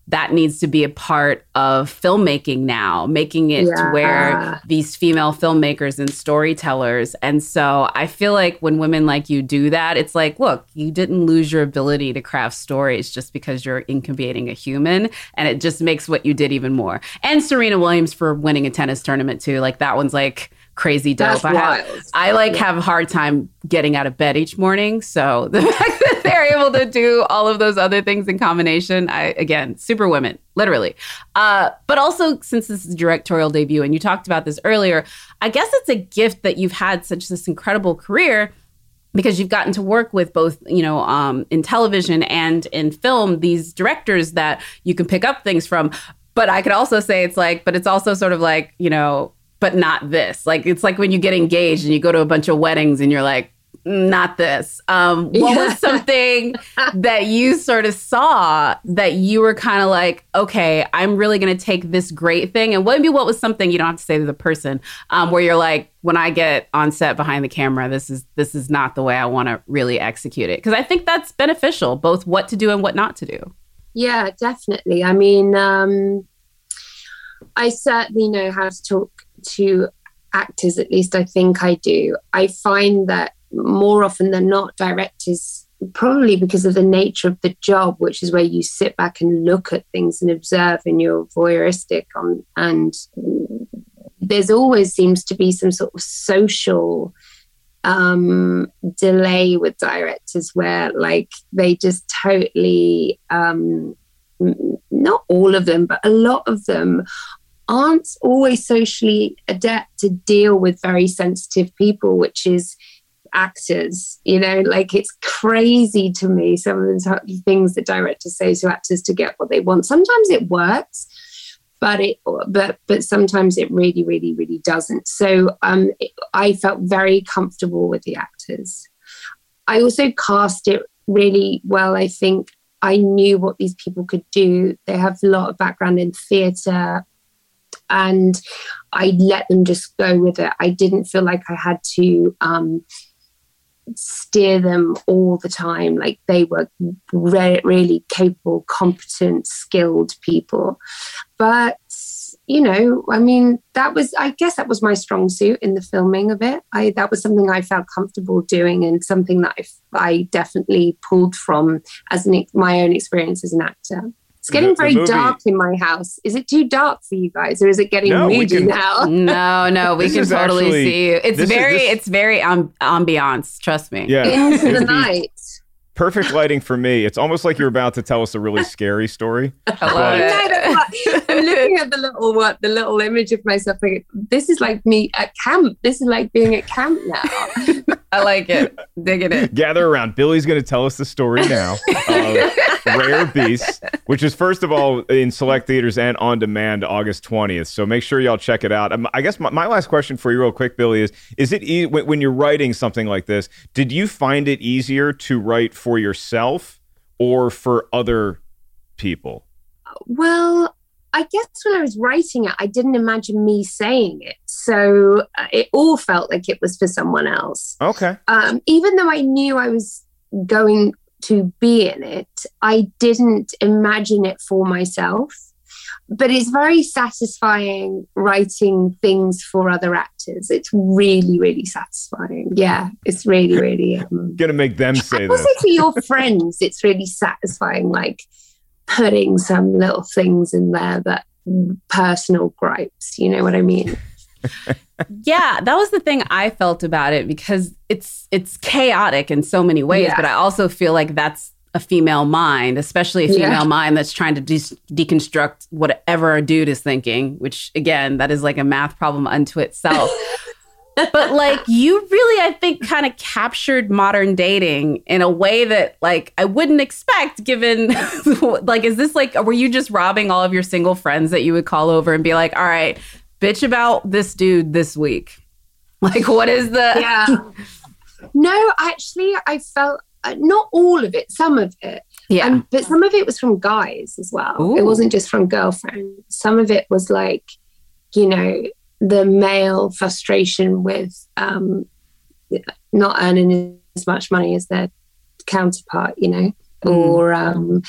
that needs to be a part of filmmaking now, making it yeah. to where these female filmmakers and storytellers. And so I feel like when women like you do that, it's like, look, you didn't lose your ability to craft stories just because you're incubating a human. And it just makes what you did even more. And Serena Williams for winning a tennis tournament too. Like that one's like, crazy dope. I, have, I like yeah. have a hard time getting out of bed each morning. So the fact they're able to do all of those other things in combination, I again, super women, literally. Uh, but also since this is a directorial debut, and you talked about this earlier, I guess it's a gift that you've had such this incredible career because you've gotten to work with both you know um, in television and in film these directors that you can pick up things from but i could also say it's like but it's also sort of like you know but not this. Like it's like when you get engaged and you go to a bunch of weddings and you're like, not this. Um, what was something that you sort of saw that you were kind of like, okay, I'm really going to take this great thing? And maybe what was something you don't have to say to the person um, where you're like, when I get on set behind the camera, this is this is not the way I want to really execute it because I think that's beneficial, both what to do and what not to do. Yeah, definitely. I mean, um, I certainly know how to talk to actors, at least I think I do, I find that more often than not, directors, probably because of the nature of the job, which is where you sit back and look at things and observe and you're voyeuristic on, and there's always seems to be some sort of social um, delay with directors where like they just totally um, not all of them, but a lot of them aren't always socially adept to deal with very sensitive people, which is actors. You know, like it's crazy to me some of the things that directors say to actors to get what they want. Sometimes it works, but it but but sometimes it really really really doesn't. So um, it, I felt very comfortable with the actors. I also cast it really well. I think I knew what these people could do. They have a lot of background in theatre, and I let them just go with it. I didn't feel like I had to um, steer them all the time. Like they were re- really capable, competent, skilled people. But you know, I mean, that was, I guess, that was my strong suit in the filming of it. I that was something I felt comfortable doing, and something that I, I definitely pulled from as an, my own experience as an actor. It's getting the, very the dark in my house. Is it too dark for you guys, or is it getting no, moody can, now? no, no, we can totally actually, see you. It's very, is, this, it's very um, ambiance. Trust me. Yeah, into the night perfect lighting for me. It's almost like you're about to tell us a really scary story. I love it. I'm looking at the little what the little image of myself. Like this is like me at camp. This is like being at camp now. I like it. Digging it. Gather around. Billie's going to tell us the story now of Rare Beasts, which is first of all in select theaters and on demand August 20th. So make sure y'all check it out. Um, I guess my, my, last question for you, real quick, Billie, is: Is it e- when, when you're writing something like this? Did you find it easier to write for yourself or for other people? Well, I guess when I was writing it, I didn't imagine me saying it. So uh, it all felt like it was for someone else. Okay. Um, even though I knew I was going to be in it, I didn't imagine it for myself. But it's very satisfying writing things for other actors. It's really, really satisfying. Yeah, it's really, really. Um, Gonna make them say Also for your friends, it's really satisfying. Like putting some little things in there that personal gripes. You know what I mean? yeah, that was the thing I felt about it because it's it's chaotic in so many ways, yeah. but I also feel like that's a female mind, especially a female yeah. mind that's trying to de- deconstruct whatever a dude is thinking, which again, that is like a math problem unto itself. but like you really i think kind of captured modern dating in a way that like i wouldn't expect given like is this like were you just robbing all of your single friends that you would call over and be like all right bitch about this dude this week. Like what is the yeah. No actually i felt uh, not all of it some of it. Yeah. Um, but some of it was from guys as well. Ooh. it wasn't just from girlfriends. Some of it was like you know the male frustration with um, not earning as much money as their counterpart, you know, mm. or um,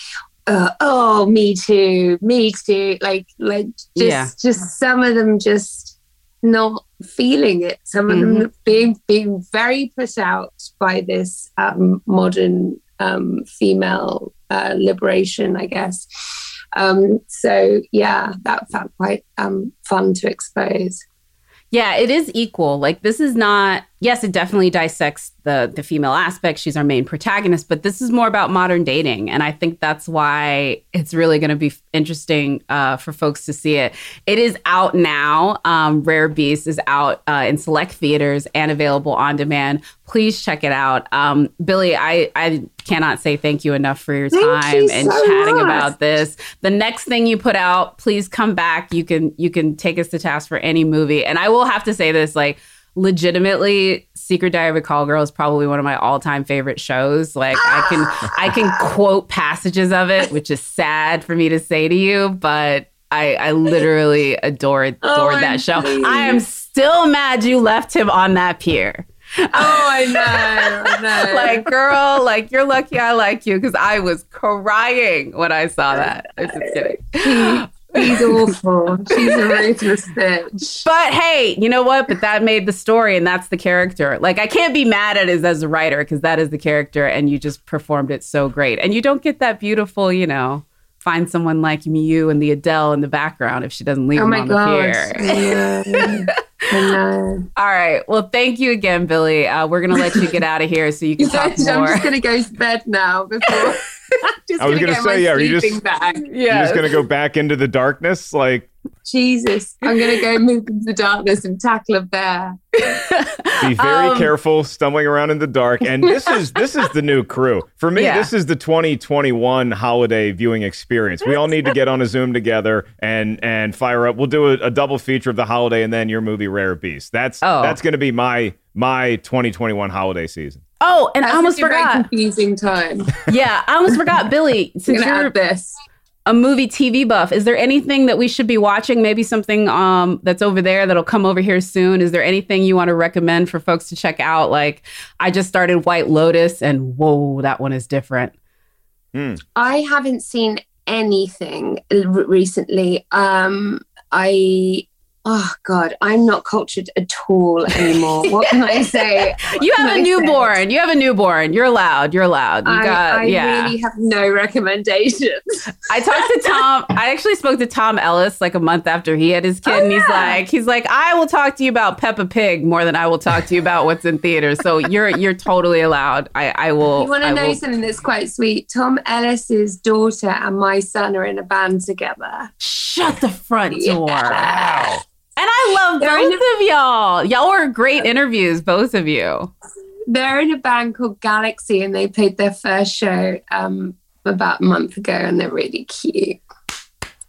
uh, oh, me too, me too. Like, like just, Yeah. just some of them just not feeling it. Some of them being being very put out by this um, modern um, female uh, liberation, I guess. Um, so yeah, that felt quite um, fun to expose. Yeah, it is equal. Like this is not yes, it definitely dissects the the female aspect. She's our main protagonist, but this is more about modern dating, and I think that's why it's really going to be interesting uh, for folks to see it. It is out now. Um, Rare Beast is out uh, in select theaters and available on demand. Please check it out. Um, Billie, I I cannot say thank you enough for your time you and so chatting much. about this. The next thing you put out, please come back. You can you can take us to task for any movie. And I will have to say this, like legitimately secret diary of a call girl is probably one of my all-time favorite shows. Like i can i can quote passages of it which is sad for me to say to you but i i literally adored Oh, adored that show. i am still mad you left him on that pier. Oh, I know, I know. like girl like you're lucky i like you because i was crying when i saw that. I'm just kidding She's awful. She's a ruthless bitch. But hey, you know what? But that made the story, and that's the character. Like I can't be mad at it as a writer because that is the character, and you just performed it so great. And you don't get that beautiful, you know, find someone like me, you and the Adele in the background if she doesn't leave Oh my on the god. pier. Yeah. I know. All right. Well, thank you again, Billie. Uh, we're gonna let you get out of here so you can talk I'm more. just gonna go to bed now before. I'm just I was gonna gonna get say, my yeah, are you sleeping just- bag. You're just gonna go back into the darkness, like Jesus, I'm gonna go move into the darkness and tackle a bear. be very Um, careful stumbling around in the dark. And this is this is the new crew. For me, Yeah. this is the 2021 holiday viewing experience. We all need to get on a Zoom together and and fire up. We'll do a, a double feature of the holiday and then your movie Rare Beast. That's Oh. that's gonna be my my 2021 holiday season. oh, and I almost a forgot. confusing time. Yeah, I almost forgot, Billie. Since gonna you're this. A movie TV buff. Is there anything that we should be watching? Maybe something um, that's over there that'll come over here soon. Is there anything you want to recommend for folks to check out? Like, I just started White Lotus, and whoa, that one is different. I haven't seen anything r- recently. Um, I oh god, I'm not cultured at all anymore. what can I say? What You have a I say? newborn. You have a newborn. You're allowed. You're allowed. You I, got I yeah. really have no recommendations. I talked to Tom. I actually spoke to Tom Ellis like a month after he had his kid, Oh, and he's yeah. like, he's like, I will talk to you about Peppa Pig more than I will talk to you about what's in theaters. So you're you're totally allowed. I I will. you want to know will- something that's quite sweet? Tom Ellis's daughter and my son are in a band together. Shut the front Yeah. door. And I love They're in both of y'all. Y'all were great interviews, both of you. They're in a band called Galaxy, and they played their first show um, about a month ago, and they're really cute.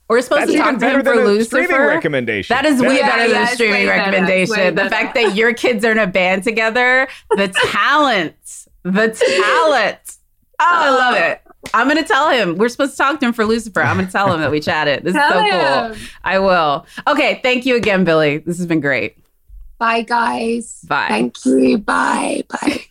We're supposed That's to talk to better him for a streaming Lucifer. recommendation. That is way Yeah, better than a streaming way recommendation. The fact that your kids are in a band together, the talent, the talent. Oh, I love it. I'm gonna tell him. We're supposed to talk to him for Lucifer. I'm gonna tell him that we chatted. This is Tell so cool. I will. Okay, thank you again, Billie. This has been great. Bye, guys. Bye. Thank you. Bye. Bye.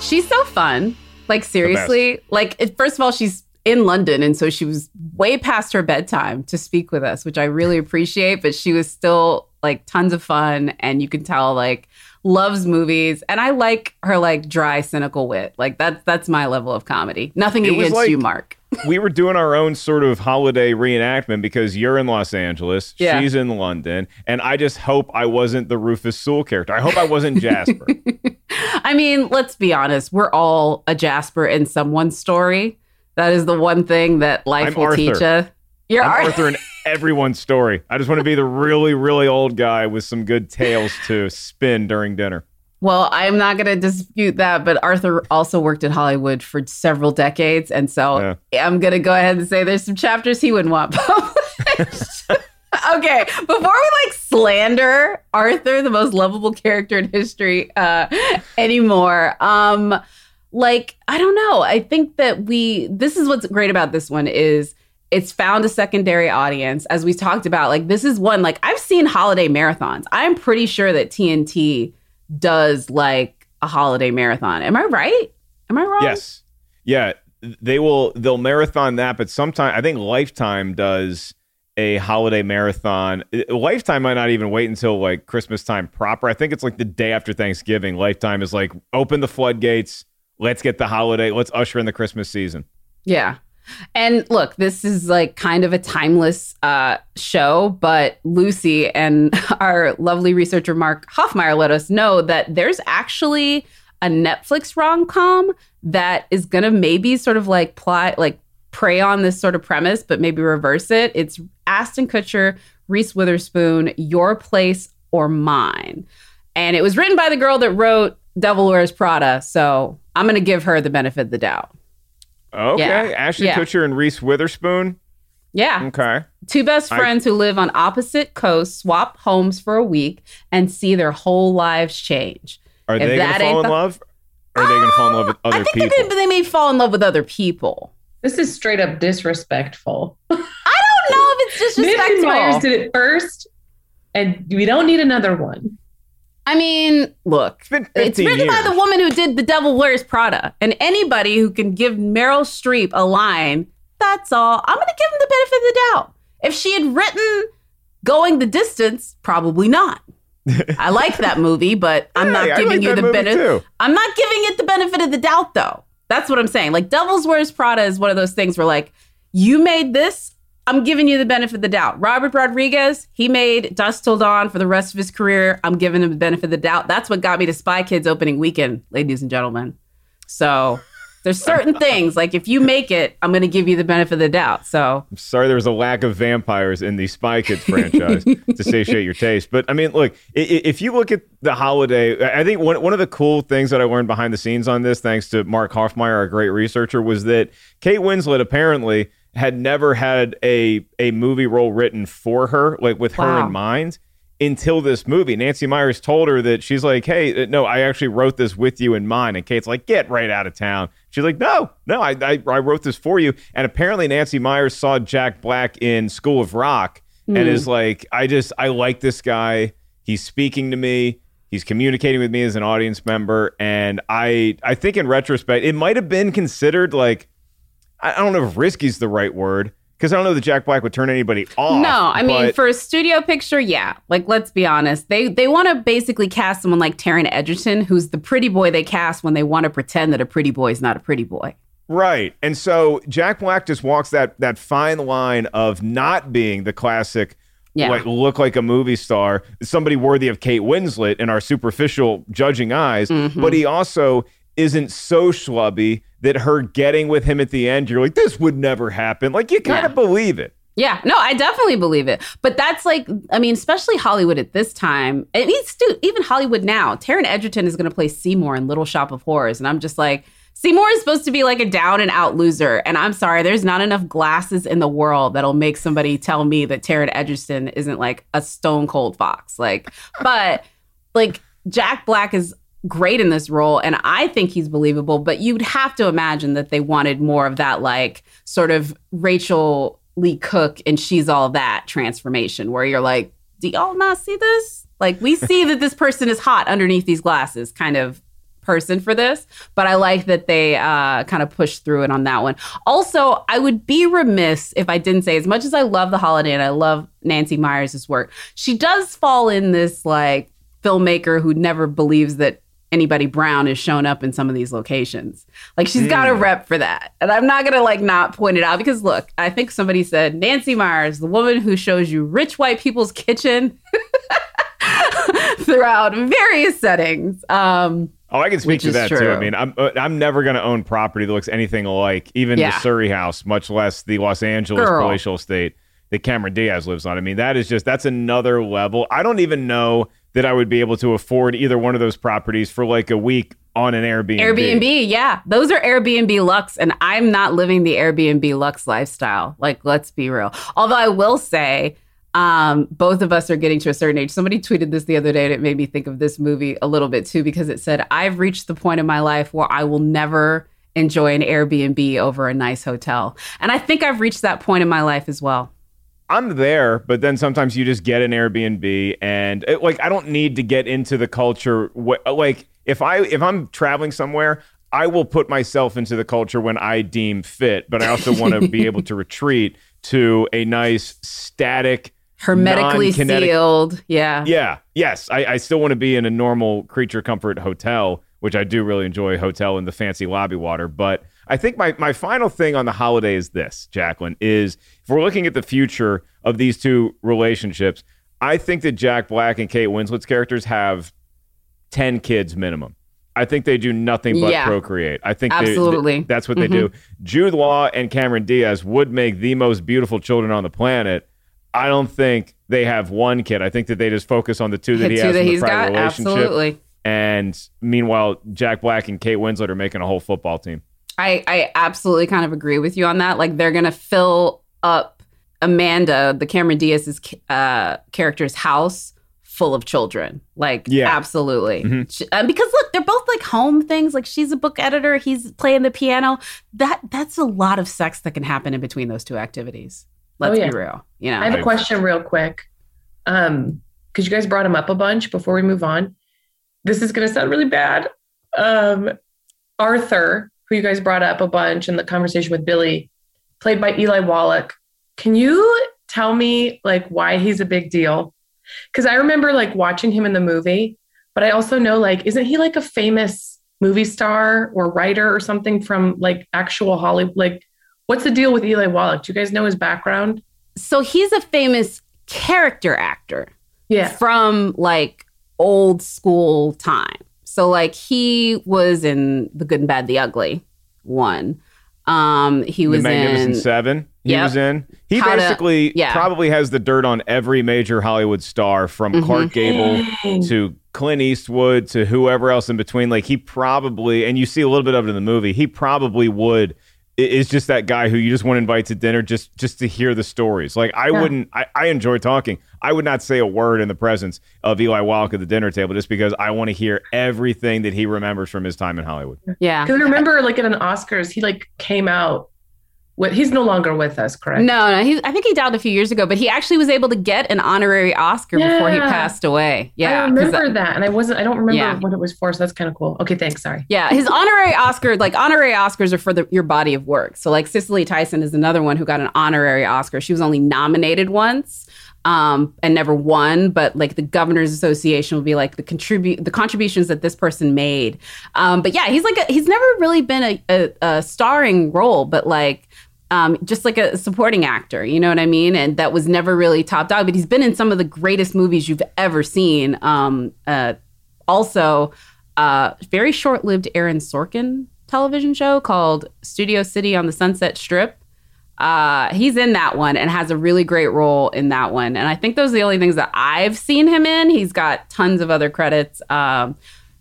She's so fun. Like seriously, like it, first of all, she's in London, and so she was way past her bedtime to speak with us, which I really appreciate. But she was still like tons of fun, and you can tell like loves movies, and I like her like dry, cynical wit. Like that's that's my level of comedy. Nothing It against like- you, Mark. we were doing our own sort of holiday reenactment because you're in Los Angeles, Yeah. she's in London, and I just hope I wasn't the Rufus Sewell character. I hope I wasn't Jasper. I mean, let's be honest. We're all a Jasper in someone's story. That is the one thing that life I'm will Arthur. teach you. You're I'm Ar- Arthur in everyone's story. I just want to be the really, really old guy with some good tales to spin during dinner. Well, I'm not going to dispute that, but Arthur also worked at Hollywood for several decades. And so I'm going to go ahead and say there's some chapters he wouldn't want published. okay, before we like slander Arthur, the most lovable character in history, uh, anymore, um, like, I don't know. I think that we, this is what's great about this one is it's found a secondary audience as we talked about like this is one like i've seen holiday marathons i'm pretty sure that tnt does like a holiday marathon am i right Am I wrong? Yes. Yeah, they will they'll marathon that, but sometime I think Lifetime does a holiday marathon. Lifetime might not even wait until like Christmas time proper. I think it's like the day after Thanksgiving. Lifetime is like open the floodgates. Let's get the holiday. Let's usher in the Christmas season. Yeah. And look, this is like kind of a timeless uh, show, but Lucy and our lovely researcher Mark Hoffmeyer let us know that there's actually a Netflix rom com that is gonna maybe sort of like plot like prey on this sort of premise, but maybe reverse it. It's Ashton Kutcher, Reese Witherspoon, Your Place or Mine. And it was written by the girl that wrote Devil Wears Prada. So I'm gonna give her the benefit of the doubt. Okay. Yeah. Ashton Yeah. Kutcher and Reese Witherspoon. Yeah. Okay. Two best I- friends who live on opposite coasts swap homes for a week and see their whole lives change. Are If they going to fall in love? Or are they going to fall in love with ah, other people? I think people? that they, they may fall in love with other people. This is straight up disrespectful. I don't know if it's disrespectful. Meyers did it first, and we don't need another one. I mean, look, It's it's 15 written by the woman who did The Devil Wears Prada. And anybody who can give Meryl Streep a line, that's all. I'm going to give him the benefit of the doubt. If she had written Going the Distance, probably not. I like that movie, but I'm not giving like you the benefit. I'm not giving it the benefit of the doubt, though. That's what I'm saying. Like Devil's Wears Prada is one of those things where, like, you made this. I'm giving you the benefit of the doubt. Robert Rodriguez, he made Dusk Till Dawn for the rest of his career. I'm giving him the benefit of the doubt. That's what got me to Spy Kids opening weekend, ladies and gentlemen. So there's certain things like if you make it, I'm going to give you the benefit of the doubt. So I'm sorry there was a lack of vampires in the Spy Kids franchise to satiate your taste. But I mean, look, if you look at the holiday, I think one, one of the cool things that I learned behind the scenes on this, thanks to Mark Hoffmeyer, our great researcher, was that Kate Winslet apparently had never had a, a movie role written for her, like with her in mind. Until this movie, Nancy Meyers told her that she's like, "Hey, uh, no, I actually wrote this with you in mind." And Kate's like, "Get right out of town." She's like, "No, no, I, I, I wrote this for you." And apparently, Nancy Meyers saw Jack Black in School of Rock and is like, "I just, I like this guy. He's speaking to me. He's communicating with me as an audience member." And I, I think in retrospect, it might have been considered like, I don't know if risky is the right word because I don't know that Jack Black would turn anybody off. no, I mean but- for a studio picture, yeah. Like let's be honest, they they want to basically cast someone like Taron Egerton, who's the pretty boy they cast when they want to pretend that a pretty boy is not a pretty boy. Right. And so Jack Black just walks that that fine line of not being the classic Yeah. like look like a movie star, somebody worthy of Kate Winslet in our superficial judging eyes, Mm-hmm. but he also isn't so schlubby that her getting with him at the end, you're like, this would never happen. Like you kind of Yeah. believe it. Yeah, no, I definitely believe it. But that's like, I mean, especially Hollywood at this time. Mean, stu- even Hollywood now. Taron Egerton is going to play Seymour in Little Shop of Horrors, and I'm just like, Seymour is supposed to be like a down and out loser, and I'm sorry, there's not enough glasses in the world that'll make somebody tell me that Taron Egerton isn't like a stone cold fox. Like, but like Jack Black is great in this role and I think he's believable, but you'd have to imagine that they wanted more of that like sort of Rachael Leigh Cook and she's all that transformation where you're like, do y'all not see this? Like we see that this person is hot underneath these glasses kind of person for this, but I like that they uh, kind of pushed through it on that one. Also, I would be remiss if I didn't say, as much as I love The Holiday and I love Nancy Meyers' work, she does fall in this like filmmaker who never believes that anybody brown is shown up in some of these locations. Like she's got a rep for that. And I'm not going to like not point it out because look, I think somebody said Nancy Meyers, the woman who shows you rich white people's kitchen throughout various settings. Um Oh, I can speak Which to that too. I mean, I'm uh, I'm never going to own property that looks anything like even Yeah. the Surrey house, much less the Los Angeles Girl. palatial estate that Cameron Diaz lives on. I mean, that is just that's another level. I don't even know that I would be able to afford either one of those properties for like a week on an Airbnb. Airbnb, yeah. Those are Airbnb Luxe, and I'm not living the Airbnb Luxe lifestyle. Like, let's be real. Although I will say, um, both of us are getting to a certain age. Somebody tweeted this the other day, and it made me think of this movie a little bit too, because it said, I've reached the point in my life where I will never enjoy an Airbnb over a nice hotel. And I think I've reached that point in my life as well. I'm there, but then sometimes you just get an Airbnb, and it, like I don't need to get into the culture. Wh- uh, like if I if I'm traveling somewhere, I will put myself into the culture when I deem fit, but I also want to be able to retreat to a nice static Hermetically sealed. Yeah. Yeah. Yes. I, I still want to be in a normal creature comfort hotel, which I do really enjoy hotel in the fancy lobby water. But I think my, my final thing on the holiday is this, Jacqueline, is if we're looking at the future of these two relationships, I think that Jack Black and Kate Winslet's characters have 10 kids minimum. I think they do nothing but Yeah. procreate. I think they- Absolutely. that's what they do. Mm-hmm. Jude Law and Cameron Diaz would make the most beautiful children on the planet. I don't think they have one kid. I think that they just focus on the two that The he two has that in the he's prior got, relationship. absolutely. And meanwhile, Jack Black and Kate Winslet are making a whole football team. I, I absolutely kind of agree with you on that. Like they're gonna fill up Amanda, the Cameron Diaz's uh, character's house full of children. Like Yeah. absolutely. Mhm. Sh- uh, because look, they're both like home things. Like she's a book editor, he's playing the piano. That that's a lot of sex that can happen in between those two activities. Let's Oh, yeah. be real. You know. I have a question real quick. Um, because you guys brought him up a bunch before we move on. This is gonna sound really bad. Um, Arthur, who you guys brought up a bunch in the conversation with Billie, played by Eli Wallach. Can you tell me like why he's a big deal? Because I remember like watching him in the movie, but I also know like, isn't he like a famous movie star or writer or something from like actual Hollywood? Like, what's the deal with Eli Wallach? Do you guys know his background? so he's a famous character actor. Yeah. From like old school time. So like he was in The Good and Bad the Ugly one. Um he was the Magnificent in Seven. He Yep. was in. He How to- basically yeah. probably has the dirt on every major Hollywood star from Mhm. Clark Gable to Clint Eastwood to whoever else in between. Like he probably, and you see a little bit of it in the movie. He probably would i- is just that guy who you just want to invite to dinner just just to hear the stories. Like I Yeah. wouldn't. I, I enjoy talking. I would not say a word in the presence of Eli Wallach at the dinner table just because I want to hear everything that he remembers from his time in Hollywood. Yeah. Because I remember, like at an Oscars, he like came out He's no longer with us, correct? No, no, he, I think he died a few years ago, but he actually was able to get an honorary Oscar before he passed away. Yeah, I uh, remember that, and I wasn't. I don't remember Yeah. what it was for. So that's kind of cool. Okay, thanks. Sorry. Yeah, his honorary Oscar, like honorary Oscars are for the, your body of work. So like Cicely Tyson is another one who got an honorary Oscar. She was only nominated once um, and never won, but like the Governors Association will be like the contribute the contributions that this person made. Um, but yeah, he's like a, he's never really been a, a, a starring role, but like um, just like a supporting actor, you know what I mean? And that was never really top dog, but he's been in some of the greatest movies you've ever seen. Um, uh, also, uh, very short lived Aaron Sorkin television show called Studio 60 on the Sunset Strip. Uh, he's in that one and has a really great role in that one. And I think those are the only things that I've seen him in. He's got tons of other credits. Um,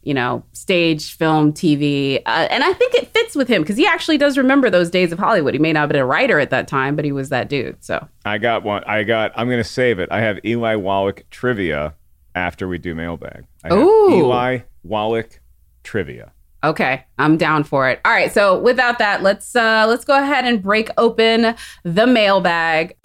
you know, stage, film, TV. Uh, and I think it fits with him because he actually does remember those days of Hollywood. He may not have been a writer at that time, but he was that dude. So I got one. I got. I'm going to save it. I have Eli Wallach trivia after we do mailbag. I Ooh. Eli Wallach trivia. Okay, I'm down for it. All right, so without that, let's uh let's go ahead and break open the mailbag.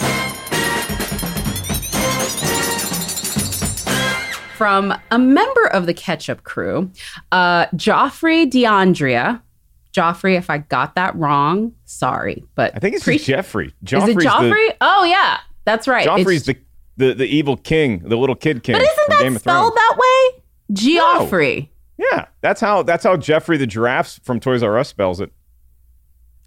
From a member of the Ketchup crew, uh, Joffrey DeAndrea. Joffrey, if I got that wrong, sorry, but I think it's pre- just Jeffrey. Is it Joffrey's Joffrey? oh yeah, that's right. The, Joffrey's the, the the evil king, the little kid king but isn't from that Game of spelled Thrones. that way? Geoffrey. Yeah, that's how that's how Jeffrey the giraffe from Toys R Us spells it.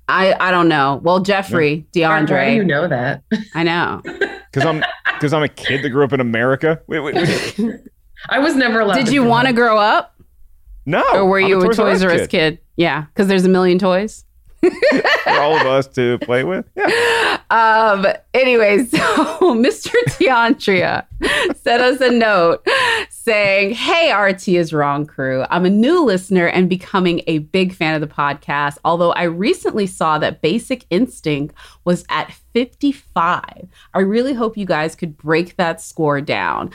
I I don't know. Well, Jeffrey Mark, DeAndre. Why do you know that? I know. Because I'm because I'm a kid that grew up in America. Wait, wait, wait. I was never allowed. Did to you want to grow up, No, or were I'm you a Toys Toys R Us kid? Yeah, because there's a million toys. for all of us to play with. Yeah. Um. anyway, so Mr. Tiantria sent us a note saying, "Hey, RT is wrong, crew. I'm a new listener and becoming a big fan of the podcast. Although I recently saw that Basic Instinct was at 55. I really hope you guys could break that score down.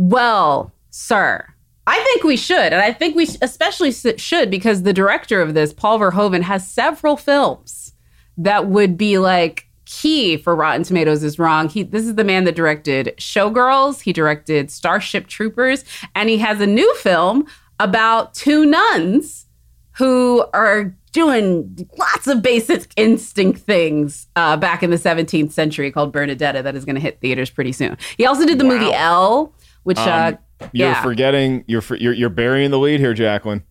Well, sir." I think we should, and I think we especially should because the director of this, Paul Verhoeven, has several films that would be like key for Rotten Tomatoes is wrong. He this is the man that directed Showgirls, he directed Starship Troopers, and he has a new film about two nuns who are doing lots of basic instinct things uh, back in the 17th century called Benedetta that is going to hit theaters pretty soon. He also did the wow. movie Elle, which um, uh, you're yeah. forgetting you're, you're you're burying the lead here, Jacqueline.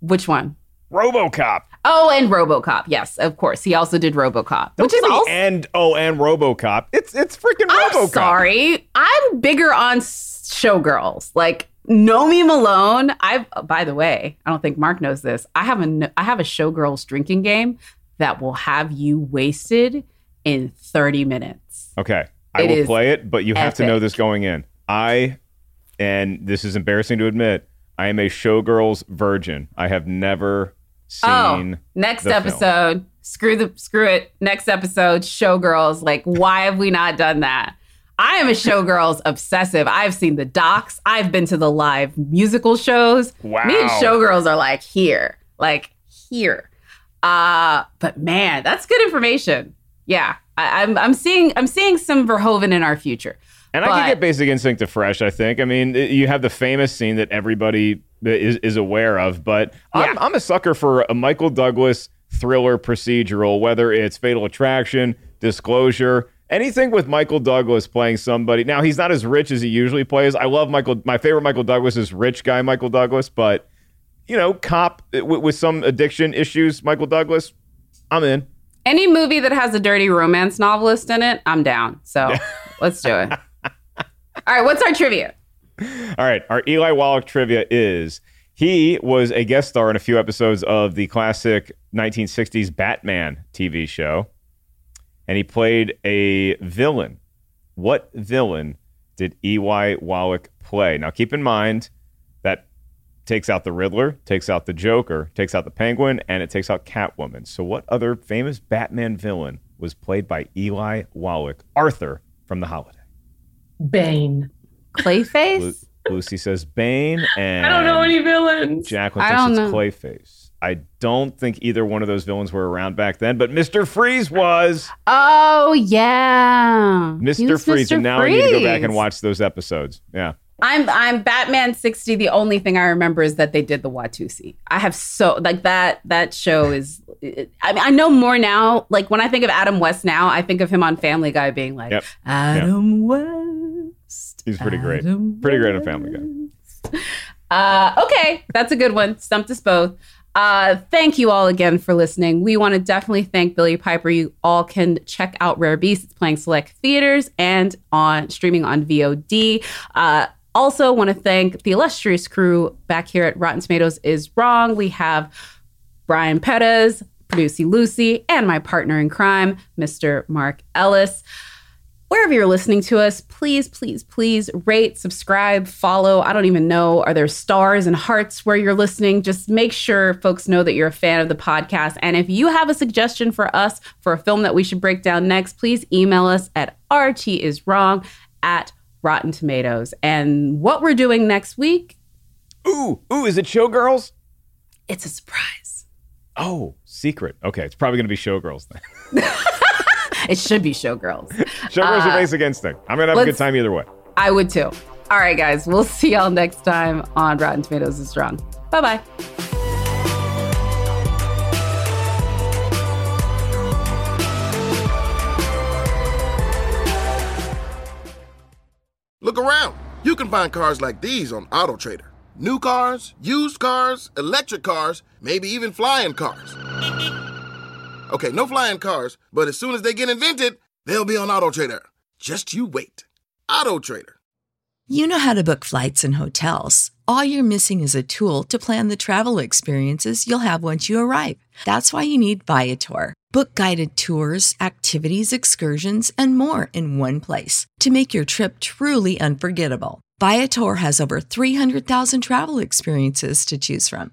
Which one? RoboCop. Oh, and RoboCop. Yes, of course. He also did RoboCop, Don't which is also and oh, and RoboCop. It's it's freaking RoboCop. I'm sorry, I'm bigger on showgirls. Like Nomi Malone. I've by the way, I don't think Mark knows this. I have a I have a showgirls drinking game that will have you wasted in 30 minutes. Okay. I it will play it, but you have to know this going in. I and this is embarrassing to admit, I am a showgirls virgin. I have never oh, seen. Oh, next episode. Film. Screw the screw it. Next episode, showgirls. Like, why have we not done that? I am a showgirls obsessive. I've seen the docs. I've been to the live musical shows. Wow. Me and showgirls are like here, like here. Uh, but man, that's good information. Yeah, I, am I'm, I'm seeing I'm seeing some Verhoeven in our future. And but, I can get Basic Instinct to fresh. I think. I mean, you have the famous scene that everybody is, is aware of, but yeah. I'm, I'm a sucker for a Michael Douglas thriller procedural, whether it's Fatal Attraction, Disclosure, anything with Michael Douglas playing somebody. Now he's not as rich as he usually plays. I love Michael. My favorite Michael Douglas is rich guy Michael Douglas, but you know, cop uh, with, with some addiction issues, Michael Douglas. I'm in. Any movie that has a dirty romance novelist in it, I'm down. So let's do it. All right, what's our trivia? All right, our Eli Wallach trivia is he was a guest star in a few episodes of the classic 1960s Batman TV show, and he played a villain. What villain did Eli Wallach play? Now, keep in mind that takes out the Riddler, takes out the Joker, takes out the Penguin, and it takes out Catwoman. So, what other famous Batman villain was played by Eli Wallach? Arthur from The Holiday. Bane. Clayface? Lu- Lucy says Bane, and I don't know any villains. Jacqueline thinks it's know. Clayface. I don't think either one of those villains were around back then, but Mr. Freeze was. Oh yeah, Mr. Freeze, Mr. and now Freeze. I need to go back and watch those episodes. Yeah. I'm I'm Batman 60. The only thing I remember is that they did the Watusi. I have so like that that show is I mean I know more now. Like when I think of Adam West now, I think of him on Family Guy being like yep. Adam yep. West. He's pretty great. pretty great on Family Guy. Uh, okay, that's a good one. Stumped us both. Uh, thank you all again for listening. We want to definitely thank Billie Piper. You all can check out Rare Beast. It's playing select theaters and on streaming on VOD. Uh, also, want to thank the illustrious crew back here at Rotten Tomatoes is Wrong. We have Brian Perez, Producy Lucy, and my partner in crime, Mr. Mark Ellis. Wherever you're listening to us, please, please, please rate, subscribe, follow. I don't even know. Are there stars and hearts where you're listening? Just make sure folks know that you're a fan of the podcast. And if you have a suggestion for us for a film that we should break down next, please email us at rtiswrong at Rotten Tomatoes. And what we're doing next week. Ooh, ooh, is it Showgirls? It's a surprise. Oh, secret. Okay, it's probably going to be Showgirls then. it should be Showgirls. Showgirls uh, are Basic Instinct. I'm going to have a good time either way. I would too. All right, guys, we'll see y'all next time on Rotten Tomatoes is Wrong. Bye bye. Look around. You can find cars like these on AutoTrader. New cars, used cars, electric cars, maybe even flying cars. Okay, no flying cars, but as soon as they get invented, they'll be on Auto Trader. Just you wait. Auto Trader. You know how to book flights and hotels. All you're missing is a tool to plan the travel experiences you'll have once you arrive. That's why you need Viator. Book guided tours, activities, excursions, and more in one place to make your trip truly unforgettable. Viator has over 300,000 travel experiences to choose from.